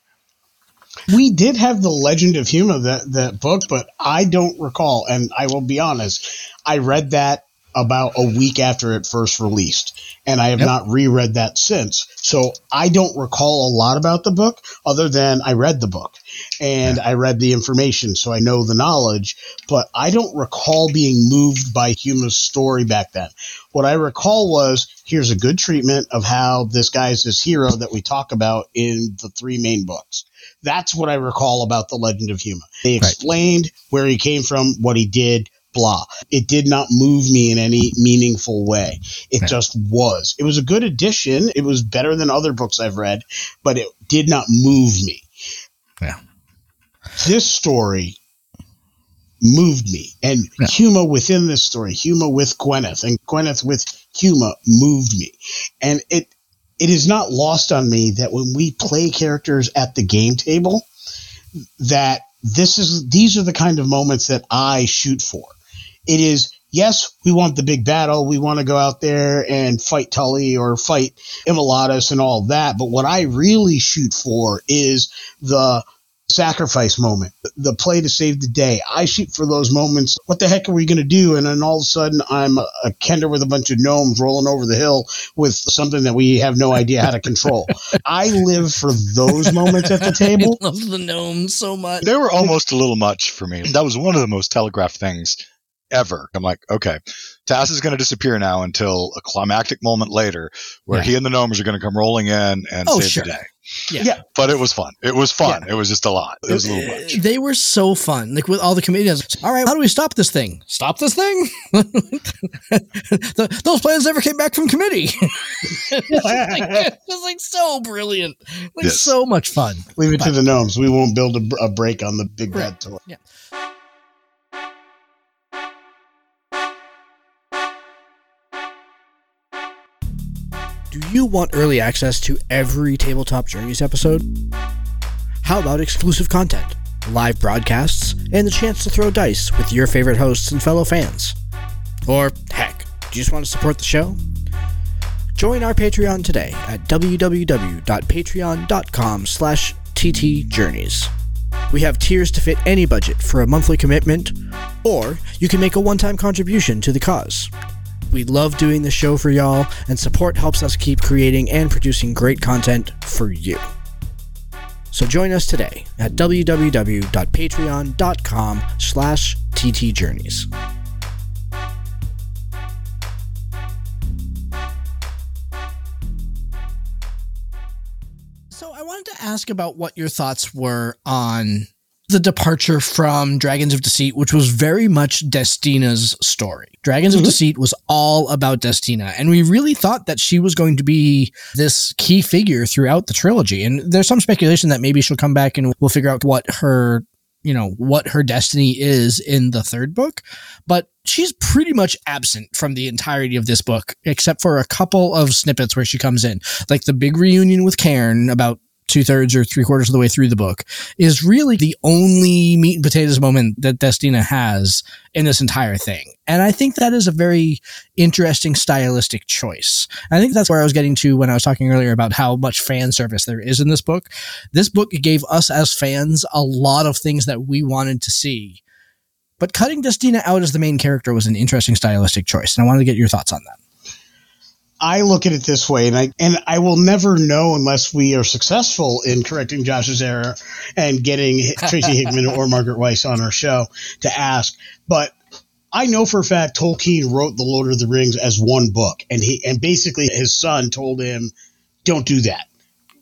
S8: We did have the Legend of Huma that that book, but I don't recall. And I will be honest, I read that about a week after it first released, and I have
S1: Yep.
S8: not reread that since. So I don't recall a lot about the book, other than I read the book and I read the information, so I know the knowledge. But I don't recall being moved by Huma's story back then. What I recall was here's a good treatment of how this guy's this hero that we talk about in the three main books. That's what I recall about the Legend of Huma. They
S1: Right.
S8: explained where he came from, what he did, blah. It did not move me in any meaningful way. It
S1: Yeah.
S8: just was. It was a good addition. It was better than other books I've read, but it did not move me.
S1: Yeah.
S8: This story moved me. And
S1: Yeah.
S8: Huma within this story, Huma with Gwyneth, and Gwyneth with Huma moved me. And it it is not lost on me that when we play characters at the game table, that this is these are the kind of moments that I shoot for. It is yes, we want the big battle, we want to go out there and fight Tully or fight Immolatus and all that, but what I really shoot for is the sacrifice moment, the play to save the day. I shoot for those moments. What the heck are we going to do? And then all of a sudden, I'm a, a Kender with a bunch of gnomes rolling over the hill with something that we have no idea how to control. I live for those moments at the table.
S1: I love the gnomes so much.
S7: They were almost a little much for me. That was one of the most telegraphed things ever. I'm like, okay, Tass is going to disappear now until a climactic moment later where
S1: Yeah.
S7: he and the gnomes are going to come rolling in and
S1: Oh,
S7: save
S1: sure.
S7: the day.
S1: Yeah.
S8: Yeah.
S7: But it was fun. It was fun. It was just a lot. It was a little much.
S1: They were so fun. Like with all the comedians. All right, how do we stop this thing? Stop this thing? The- those plans never came back from committee. it's, just like, it's just like so brilliant. Like
S7: Yes.
S1: so much fun.
S8: Leave it to the gnomes. We won't build a, a break on the big bad toy.
S1: Yeah. Do you want early access to every Tabletop Journeys episode? How about exclusive content, live broadcasts, and the chance to throw dice with your favorite hosts and fellow fans? Or, heck, do you just want to support the show? Join our Patreon today at www.patreon.com slash ttjourneys. We have tiers to fit any budget for a monthly commitment, or you can make a one-time contribution to the cause. We love doing the show for y'all, and support helps us keep creating and producing great content for you. So join us today at www.patreon.com slash ttjourneys. So I wanted to ask about what your thoughts were on the departure from Dragons of Deceit, which was very much Destina's story. Dragons of mm-hmm. Deceit was all about Destina, and we really thought that she was going to be this key figure throughout the trilogy. And there's some speculation that maybe she'll come back and we'll figure out what her you know what her destiny is in the third book but she's pretty much absent from the entirety of this book except for a couple of snippets where she comes in like the big reunion with Kairn about two thirds or three quarters of the way through the book is really the only meat and potatoes moment that Destina has in this entire thing. And I think that is a very interesting stylistic choice. I think that's where I was getting to when I was talking earlier about how much fan service there is in this book. This book gave us as fans a lot of things that we wanted to see. But cutting Destina out as the main character was an interesting stylistic choice. And I wanted to get your thoughts on that.
S8: I look at it this way, and I and I will never know unless we are successful in correcting Josh's error and getting Tracy Hickman or Margaret Weis on our show to ask. But I know for a fact Tolkien wrote the Lord of the Rings as one book, and he and basically his son told him, "Don't do that.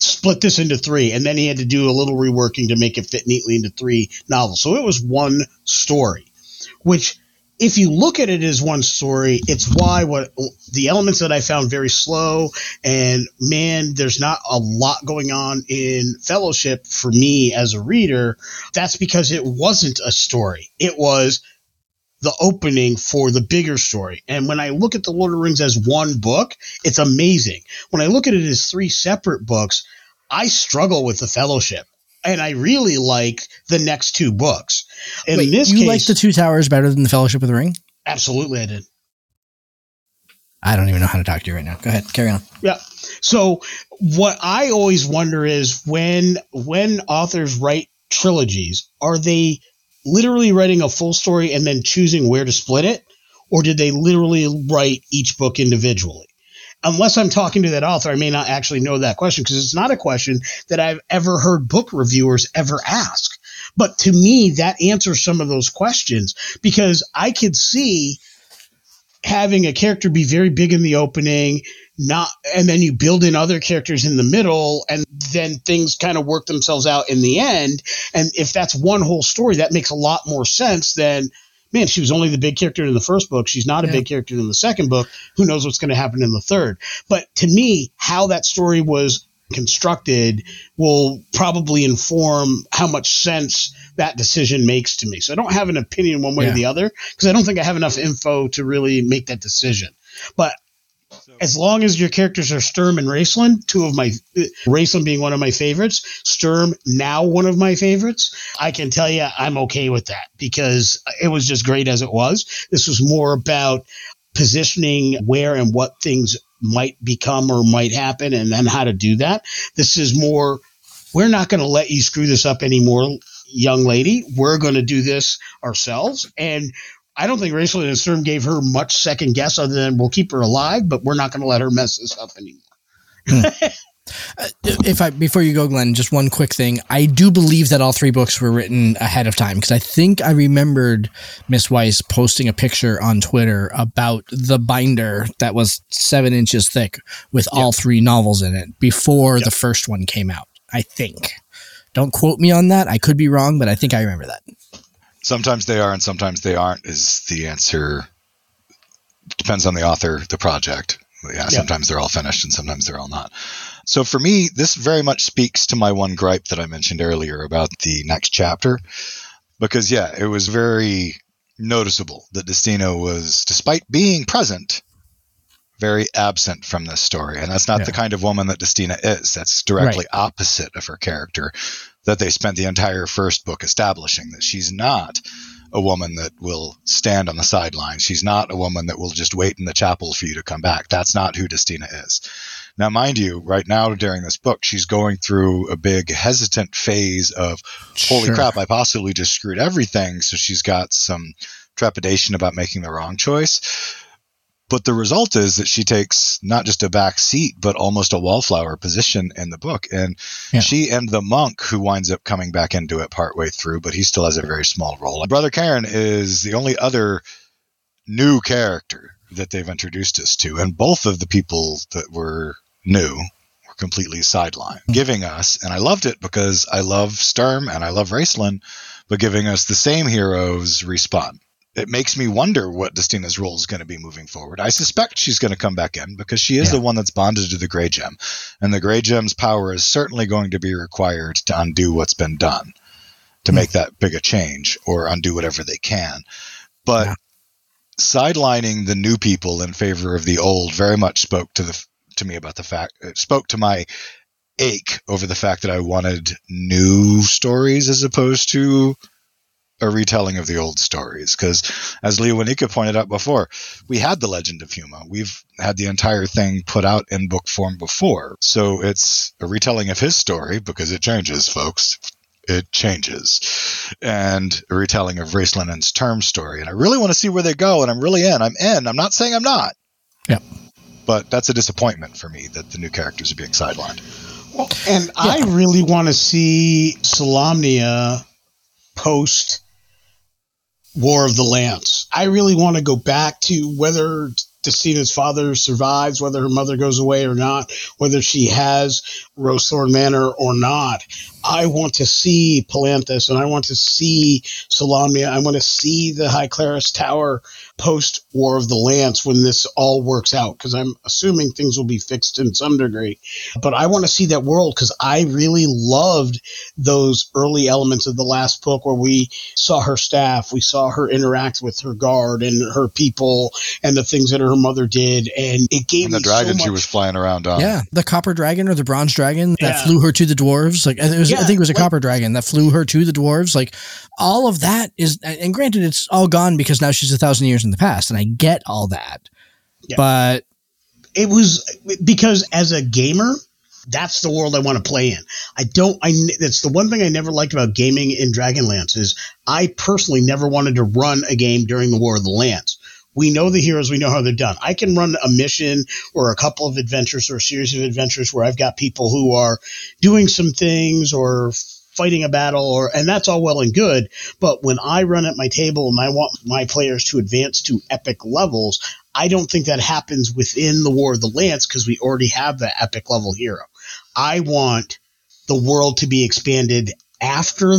S8: split this into three, and then he had to do a little reworking to make it fit neatly into three novels. So it was one story, which if you look at it as one story, it's why what the elements that I found very slow and man, there's not a lot going on in Fellowship for me as a reader. That's because it wasn't a story. It was the opening for the bigger story. And when I look at the Lord of the Rings as one book, it's amazing. When I look at it as three separate books, I struggle with the Fellowship. And I really like the next two books. In
S1: Wait,
S8: this
S1: you like the Two Towers better than the Fellowship of the Ring?
S8: absolutely I did.
S1: I don't even know how to talk to you right now. Go ahead, carry on.
S8: Yeah. So what I always wonder is when when authors write trilogies, are they literally writing a full story and then choosing where to split it, or did they literally write each book individually? Unless I'm talking to that author, I may not actually know that question because it's not a question that I've ever heard book reviewers ever ask. But to me, that answers some of those questions because I could see having a character be very big in the opening, not, and then you build in other characters in the middle, and then things kind of work themselves out in the end. And if that's one whole story, that makes a lot more sense than, man, she was only the big character in the first book. She's not a
S1: Yeah.
S8: big character in the second book. Who knows what's going to happen in the third? But to me, how that story was constructed will probably inform how much sense that decision makes to me. So I don't have an opinion one way
S1: Yeah.
S8: or the other because I don't think I have enough info to really make that decision. But as long as your characters are Sturm and Raistlin, two of my Raistlin being one of my favorites, Sturm now one of my favorites, I can tell you I'm okay with that because it was just great as it was. This was more about positioning where and what things might become or might happen and then how to do that. This is more we're not going to let you screw this up anymore, young lady. We're going to do this ourselves. And I don't think Rachel and Sturm gave her much second guess other than we'll keep her alive, but we're not going to let her mess this up anymore. Hmm.
S1: Uh, if I before you go, Glenn, just one quick thing. I do believe that all three books were written ahead of time because I think I remembered Miss Weis posting a picture on Twitter about the binder that was seven inches thick with all three novels in it before the first one came out. I think. Don't quote me on that. I could be wrong, but I think I remember that.
S7: Sometimes they are and sometimes they aren't is the answer. Depends on the author, the project. Yeah, sometimes they're all finished and sometimes they're all not. So for me, this very much speaks to my one gripe that I mentioned earlier about the next chapter. Because yeah, it was very noticeable that Destina was, despite being present, very absent from this story. And that's not
S1: Yeah.
S7: the kind of woman that Destina is. That's directly opposite of her character that they spent the entire first book establishing that she's not a woman that will stand on the sidelines. She's not a woman that will just wait in the chapel for you to come back. That's not who Destina is. Now, mind you, right now during this book, she's going through a big hesitant phase of, holy
S1: Sure.
S7: crap, I possibly just screwed everything. So she's got some trepidation about making the wrong choice. But the result is that she takes not just a back seat, but almost a wallflower position in the book. And
S1: Yeah.
S7: she and the monk who winds up coming back into it partway through, but he still has a very small role. Brother Kairn is the only other new character that they've introduced us to. And both of the people that were new were completely sidelined, hmm. giving us, and I loved it because I love Sturm and I love Raistlin, but giving us the same heroes respawn it makes me wonder what Destina's role is going to be moving forward. I suspect she's going to come back in because she is
S1: Yeah.
S7: the one that's bonded to the Grey Gem, and the Grey Gem's power is certainly going to be required to undo what's been done, to make that big a change or undo whatever they can. But
S1: Yeah.
S7: sidelining the new people in favor of the old very much spoke to the to me about the fact it spoke to my ache over the fact that I wanted new stories as opposed to a retelling of the old stories. Because, as Leo Wanika pointed out before, we had the Legend of Huma. We've had the entire thing put out in book form before. So it's a retelling of his story because it changes, folks. It changes. And a retelling of Raistlin's term story. And I really want to see where they go, and I'm really in. I'm in. I'm not saying I'm not.
S1: Yep.
S7: But that's a disappointment for me that the new characters are being sidelined.
S8: Well, And I really want to see Solamnia post War of the Lance. I really want to go back to whether Destina's father survives, whether her mother goes away or not, whether she has Rosethorn Manor or not. I want to see Palanthas and I want to see Solamnia. I want to see the High Clerist Tower post War of the Lance when this all works out because I'm assuming things will be fixed in some degree. But I want to see that world because I really loved those early elements of the last book where we saw her staff, we saw her interact with her guard and her people and the things that her mother did. And it gave
S7: And the
S8: me so
S7: dragon she
S8: much-
S7: was flying around on.
S1: Yeah, the copper dragon or the bronze dragon that
S8: Yeah.
S1: flew her to the dwarves. Like it was, I
S8: Yeah,
S1: think it was a
S8: like-
S1: copper dragon that flew her to the dwarves. Like all of that is, and granted, it's all gone because now she's a thousand years in the past, and I get all that.
S8: Yeah.
S1: But
S8: it was because as a gamer that's the world i want to play in i don't i that's the one thing i never liked about gaming in dragonlance is i personally never wanted to run a game during the war of the lance we know the heroes we know how they're done i can run a mission or a couple of adventures or a series of adventures where i've got people who are doing some things or fighting a battle or and that's all well and good but when i run at my table and i want my players to advance to epic levels I don't think that happens within the War of the Lance because we already have the epic level hero. I want the world to be expanded after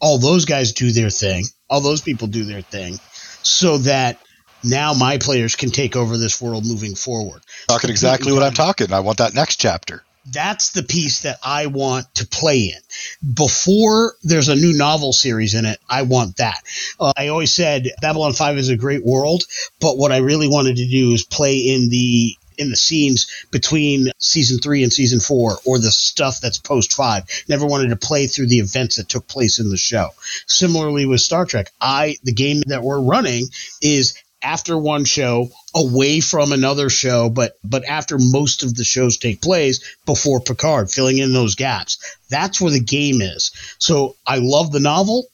S8: all those guys do their thing, all those people do their thing, so that now my players can take over this world moving forward.
S7: Talking exactly what I'm talking. I want that next chapter.
S8: That's the piece that I want to play in. Before there's a new novel series in it, I want that. Uh, I always said Babylon 5 is a great world, but what I really wanted to do is play in the in the scenes between season 3 and season 4 or the stuff that's post 5. Never wanted to play through the events that took place in the show. Similarly with Star Trek, I the game that we're running is after one show away from another show but but after most of the shows take place before Picard filling in those gaps that's where the game is so I love the novel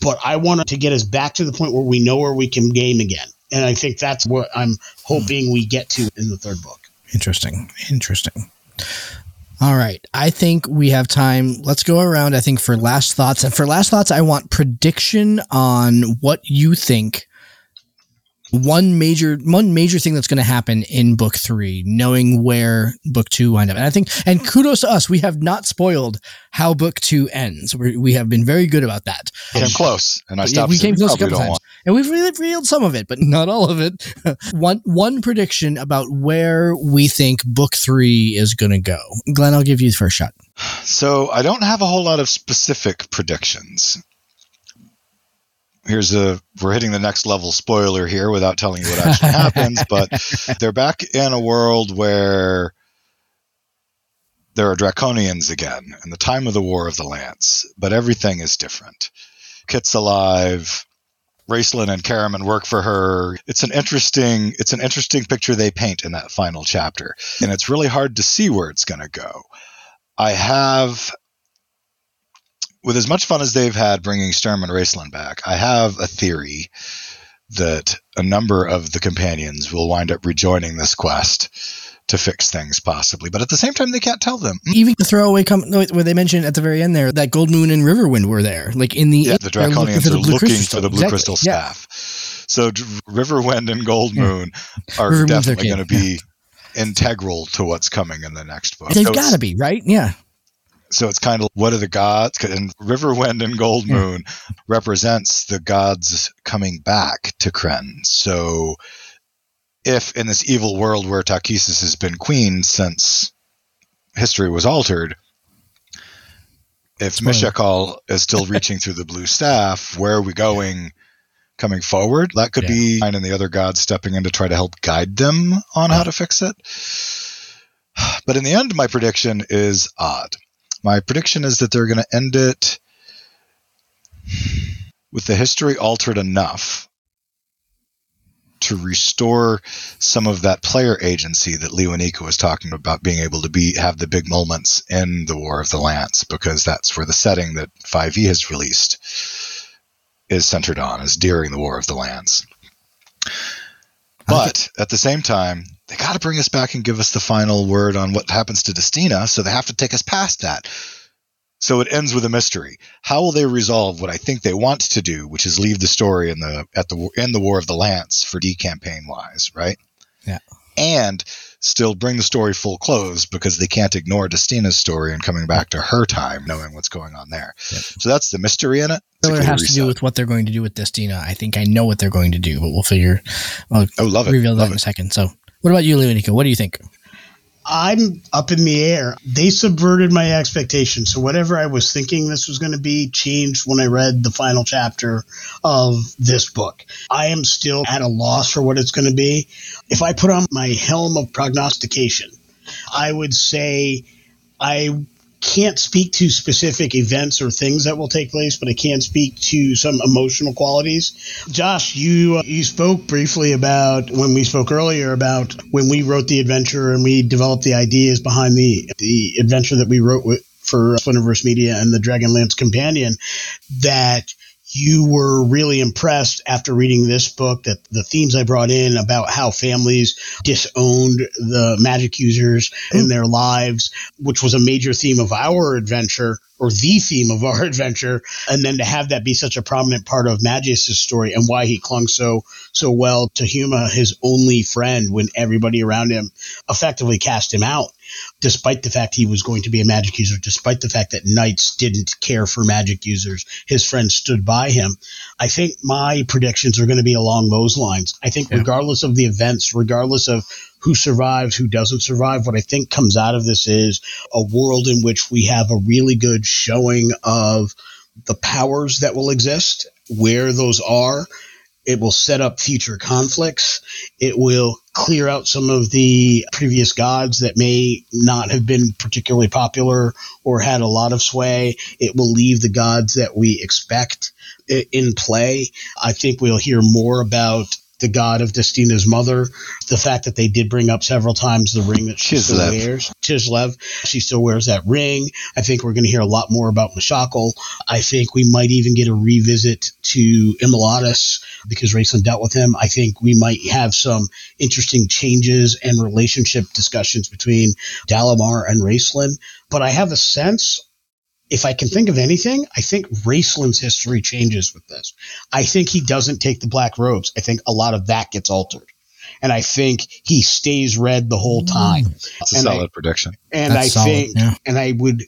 S8: but I want to get us back to the point where we know where we can game again and I think that's what I'm hoping we get to in the third book
S1: interesting, interesting. All right, I think we have time. Let's go around. I think for last thoughts, and for last thoughts, I want prediction on what you think one major one major thing that's going to happen in book three, knowing where book two wind up. And I think, and kudos to us, we have not spoiled how book two ends. we we have been very good about that.
S7: Came um, close, and I stopped.
S1: we came close a couple times,
S7: want-
S1: and we've really revealed some of it, but not all of it. one one prediction about where we think book three is going to go. Glenn, I'll give you the first shot.
S7: So I don't have a whole lot of specific predictions. Here's a we're hitting the next level spoiler here without telling you what actually happens, but they're back in a world where there are draconians again in the time of the war of the lance, but everything is different. Kit's alive. Raistlin and Caramon work for her. It's an interesting it's an interesting picture they paint in that final chapter. And it's really hard to see where it's going to go. I have, with as much fun as they've had bringing Sturm and Raistlin back, I have a theory that a number of the companions will wind up rejoining this quest to fix things, possibly. But at the same time, they can't tell them. Hmm?
S1: Even the throwaway com- no, where they mentioned at the very end there that Goldmoon and Riverwind were there, like in the
S7: Yeah, the Draconians are looking
S1: crystal
S7: for the blue
S1: Exactly.
S7: crystal
S1: Yeah.
S7: staff. So Riverwind and Gold
S1: Yeah.
S7: Moon are
S1: Riverwind's their
S7: definitely going to be integral to what's coming in the next book.
S1: They've
S7: So
S1: got to be right. Yeah,
S7: so it's kind of what are the gods? And riverwind and gold
S1: hmm.
S7: moon represents the gods coming back to Krynn so if in this evil world where Takhisis has been queen since history was altered if. Mishakal is still reaching through the blue staff where are we going coming forward? That could
S1: Yeah.
S7: be and the other gods stepping in to try to help guide them on how to fix it. But in the end my prediction is odd my prediction is that they're going to end it with the history altered enough to restore some of that player agency that Leonika was talking about being able to be have the big moments in the War of the Lance because that's where the setting that 5e has released is centered on is during the War of the Lance. But at the same time, they got to bring us back and give us the final word on what happens to Destina, so they have to take us past that. So it ends with a mystery. How will they resolve what I think they want to do, which is leave the story in the at the in the War of the Lance for D campaign wise, right?
S1: Yeah.
S7: And still bring the story full close because they can't ignore Destina's story and coming back to her time, knowing what's going on there.
S1: Yep.
S7: So that's the mystery in it.
S1: So it has to do with what they're going to do with Destina. I think I know what they're going to do, but we'll figure. I'll
S7: Oh, love it.
S1: reveal that
S7: Love
S1: in a
S7: it.
S1: second. So, what about you, Leonico? What do you think?
S8: I'm up in the air. They subverted my expectations. So whatever I was thinking this was going to be changed when I read the final chapter of this book. I am still at a loss for what it's going to be. If I put on my helm of prognostication, I would say I can't speak to specific events or things that will take place, but I can speak to some emotional qualities. Josh, you uh, you spoke briefly about when we spoke earlier about when we wrote the adventure and we developed the ideas behind the the adventure that we wrote with, for Splinterverse Media and the Dragonlance Companion that you were really impressed after reading this book that the themes I brought in about how families disowned the magic users in their lives, which was a major theme of our adventure or the theme of our adventure, and then to have that be such a prominent part of Magius's story and why he clung so so well to Huma, his only friend, when everybody around him effectively cast him out despite the fact he was going to be a magic user, despite the fact that knights didn't care for magic users, his friends stood by him. I think my predictions are going to be along those lines. I think regardless of the events, regardless of who survives, who doesn't survive, what I think comes out of this is a world in which we have a really good showing of the powers that will exist, where those are. It will set up future conflicts. It will clear out some of the previous gods that may not have been particularly popular or had a lot of sway. It will leave the gods that we expect in play. I think we'll hear more about the god of Destina's mother. The fact that they did bring up several times the ring that she still wears. Chislev. She still wears that ring. I think we're going to hear a lot more about Mishakal. I think we might even get a revisit to Immolatus because Raistlin dealt with him. I think we might have some interesting changes and relationship discussions between Dalamar and Raistlin. But I have a sense, if I can think of anything, I think Raistlin's history changes with this. I think he doesn't take the black robes. I think a lot of that gets altered. And I think he stays red the whole mm. time.
S7: It's a
S8: and I-
S7: solid prediction.
S8: And
S1: That's
S8: I
S1: solid,
S8: think,
S1: yeah.
S8: and I would,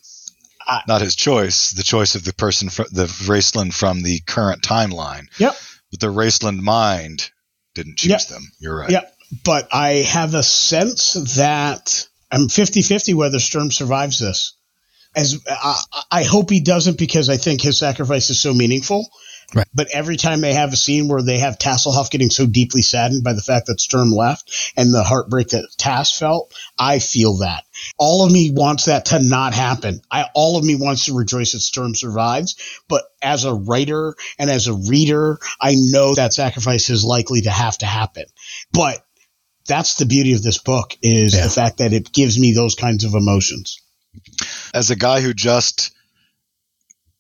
S7: Not his choice, the choice of the person, fr- the Raistlin from the current timeline.
S8: Yep.
S7: But the Raistlin mind didn't choose
S8: Yep.
S7: them. You're right.
S8: Yep. But I have a sense that I'm 50 50 whether Sturm survives this. As I, I hope he doesn't because I think his sacrifice is so meaningful.
S1: Right.
S8: But every time they have a scene where they have Tasselhoff getting so deeply saddened by the fact that Sturm left and the heartbreak that Tass felt, I feel that. All of me wants that to not happen. I all of me wants to rejoice that Sturm survives, but as a writer and as a reader, I know that sacrifice is likely to have to happen. But that's the beauty of this book is
S1: Yeah.
S8: the fact that it gives me those kinds of emotions.
S7: As a guy who just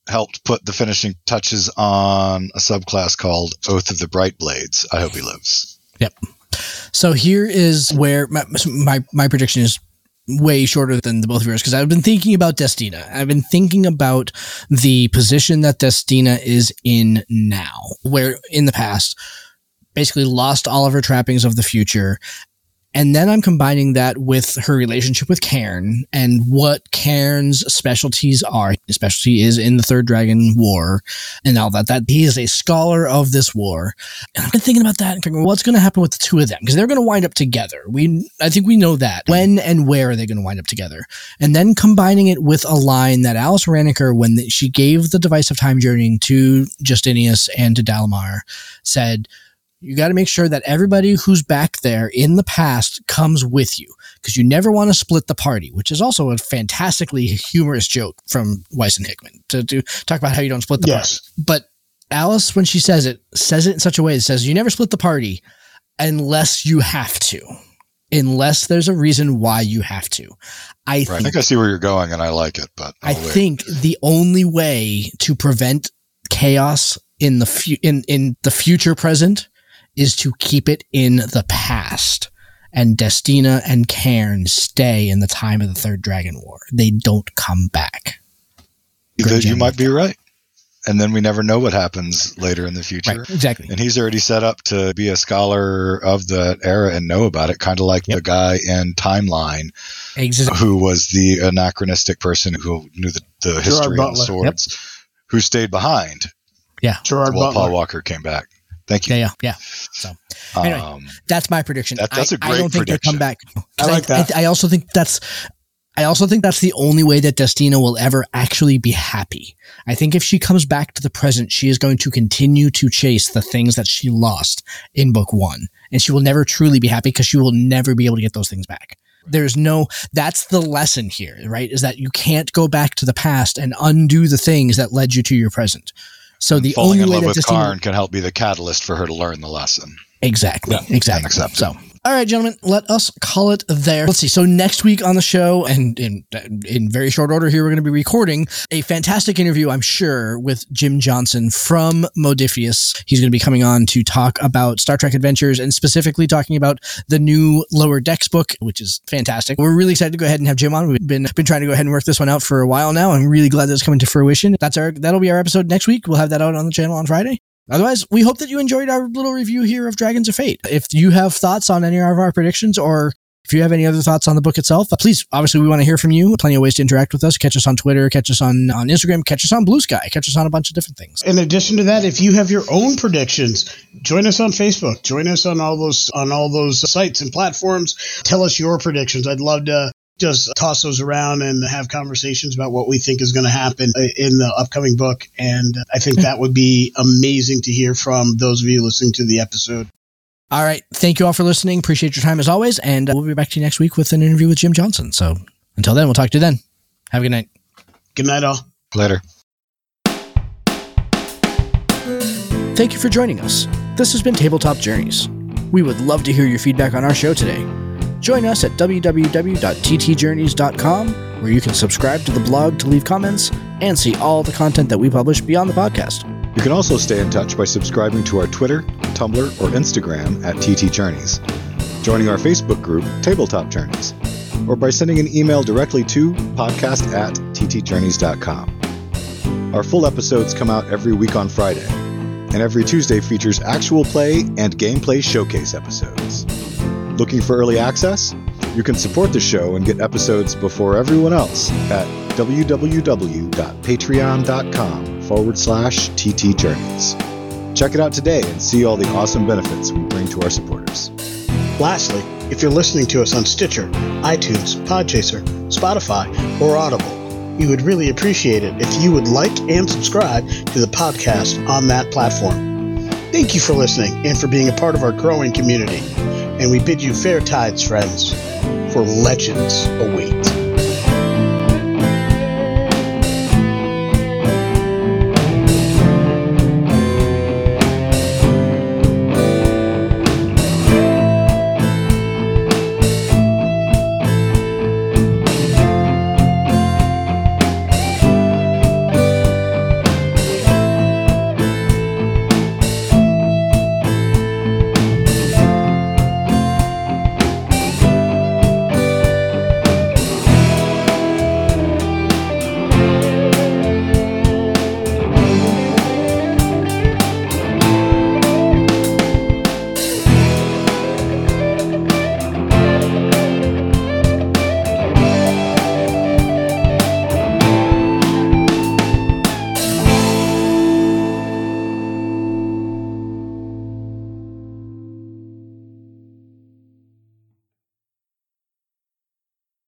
S7: helped put the finishing touches on a subclass called Oath of the Bright Blades, I hope he lives.
S1: Yep. So here is where my my, my prediction is way shorter than the both of yours because I've been thinking about Destina. I've been thinking about the position that Destina is in now, where in the past basically lost all of her trappings of the future. And then I'm combining that with her relationship with Kairn and what Kairn's specialties are. His specialty is in the Third Dragon War and all that. That he is a scholar of this war. And I've been thinking about that and thinking, what's going to happen with the two of them? Because they're going to wind up together. We, I think we know that. When and where are they going to wind up together? And then combining it with a line that Alice Raniker, when the- she gave the device of time journeying to Justinius and to Dalamar, said, you got to make sure that everybody who's back there in the past comes with you because you never want to split the party, which is also a fantastically humorous joke from Weis and Hickman to, to talk about how you don't split the
S8: Yes.
S1: party. But Alice, when she says it, says it in such a way that says you never split the party unless you have to, unless there's a reason why you have to. I
S7: Right. I
S1: think
S7: think I see where you're going, and I like it. But
S1: I
S7: I'll wait.
S1: think the only way to prevent chaos in the fu- in in the future present is to keep it in the past. And Destina and Kairn stay in the time of the Third Dragon War. They don't come back. Greg
S7: that you might be right. And then we never know what happens later in the future.
S1: Right, exactly.
S7: And he's already set up to be a scholar of that era and know about it, kind of like the guy in Timeline
S1: Exactly.
S7: who was the anachronistic person who knew the, the history of
S8: Butler.
S7: the swords, who stayed behind Yeah,
S8: Gerard
S7: while Paul Walker came back. Thank you.
S1: Yeah, yeah, yeah. So Anyway,
S7: Um,
S1: that's my prediction.
S7: That- that's a great
S1: I don't think
S7: prediction.
S1: they come back.
S8: I like that.
S1: I, also think that's. I also think that's the only way that Destina will ever actually be happy. I think if she comes back to the present, she is going to continue to chase the things that she lost in book one. And she will never truly be happy because she will never be able to get those things back. There's no, that's the lesson here, right? Is that you can't go back to the past and undo the things that led you to your present. So the
S7: falling
S1: only
S7: in
S1: way
S7: love
S1: that
S7: with Kairn can help be the catalyst for her to learn the lesson.
S1: Exactly. Exactly.
S7: Unacceptable.
S1: So, all right, gentlemen, let us call it there. Let's see. So next week on the show, and in in very short order here, we're going to be recording a fantastic interview, I'm sure, with Jim Johnson from Modiphius. He's going to be coming on to talk about Star Trek Adventures and specifically talking about the new Lower Decks book, which is fantastic. We're really excited to go ahead and have Jim on. We've been been trying to go ahead and work this one out for a while now. I'm really glad that it's coming to fruition. That's our that'll be our episode next week. We'll have that out on the channel on Friday. Otherwise, we hope that you enjoyed our little review here of Dragons of Fate. If you have thoughts on any of our predictions or if you have any other thoughts on the book itself, please, obviously, we want to hear from you. Plenty of ways to interact with us. Catch us on Twitter, catch us on, on Instagram, catch us on Blue Sky, catch us on a bunch of different things.
S8: In addition to that, if you have your own predictions, join us on Facebook. Join us on all those on all those sites and platforms. Tell us your predictions. I'd love to just toss those around and have conversations about what we think is going to happen in the upcoming book. And I think that would be amazing to hear from those of you listening to the episode.
S1: All right. Thank you all for listening. Appreciate your time as always. And uh, we'll be back to you next week with an interview with Jim Johnson. So until then, we'll talk to you then. Have a good night.
S8: Good night, all.
S7: Later.
S1: Thank you for joining us. This has been Tabletop Journeys. We would love to hear your feedback on our show today. Join us at www.ttjourneys.com, where you can subscribe to the blog to leave comments and see all the content that we publish beyond the podcast.
S7: You can also stay in touch by subscribing to our Twitter, Tumblr, or Instagram at TT Journeys, joining our Facebook group, Tabletop Journeys, or by sending an email directly to podcast at ttjourneys.com. Our full episodes come out every week on Friday, and every Tuesday features actual play and gameplay showcase episodes. Looking for early access? You can support the show and get episodes before everyone else at www.patreon.com forward slash TT Journeys. Check it out today and see all the awesome benefits we bring to our supporters.
S8: Lastly, if you're listening to us on Stitcher, iTunes, Podchaser, Spotify, or Audible, we would really appreciate it if you would like and subscribe to the podcast on that platform. Thank you for listening and for being a part of our growing community. And we bid you fair tides, friends, for legends await.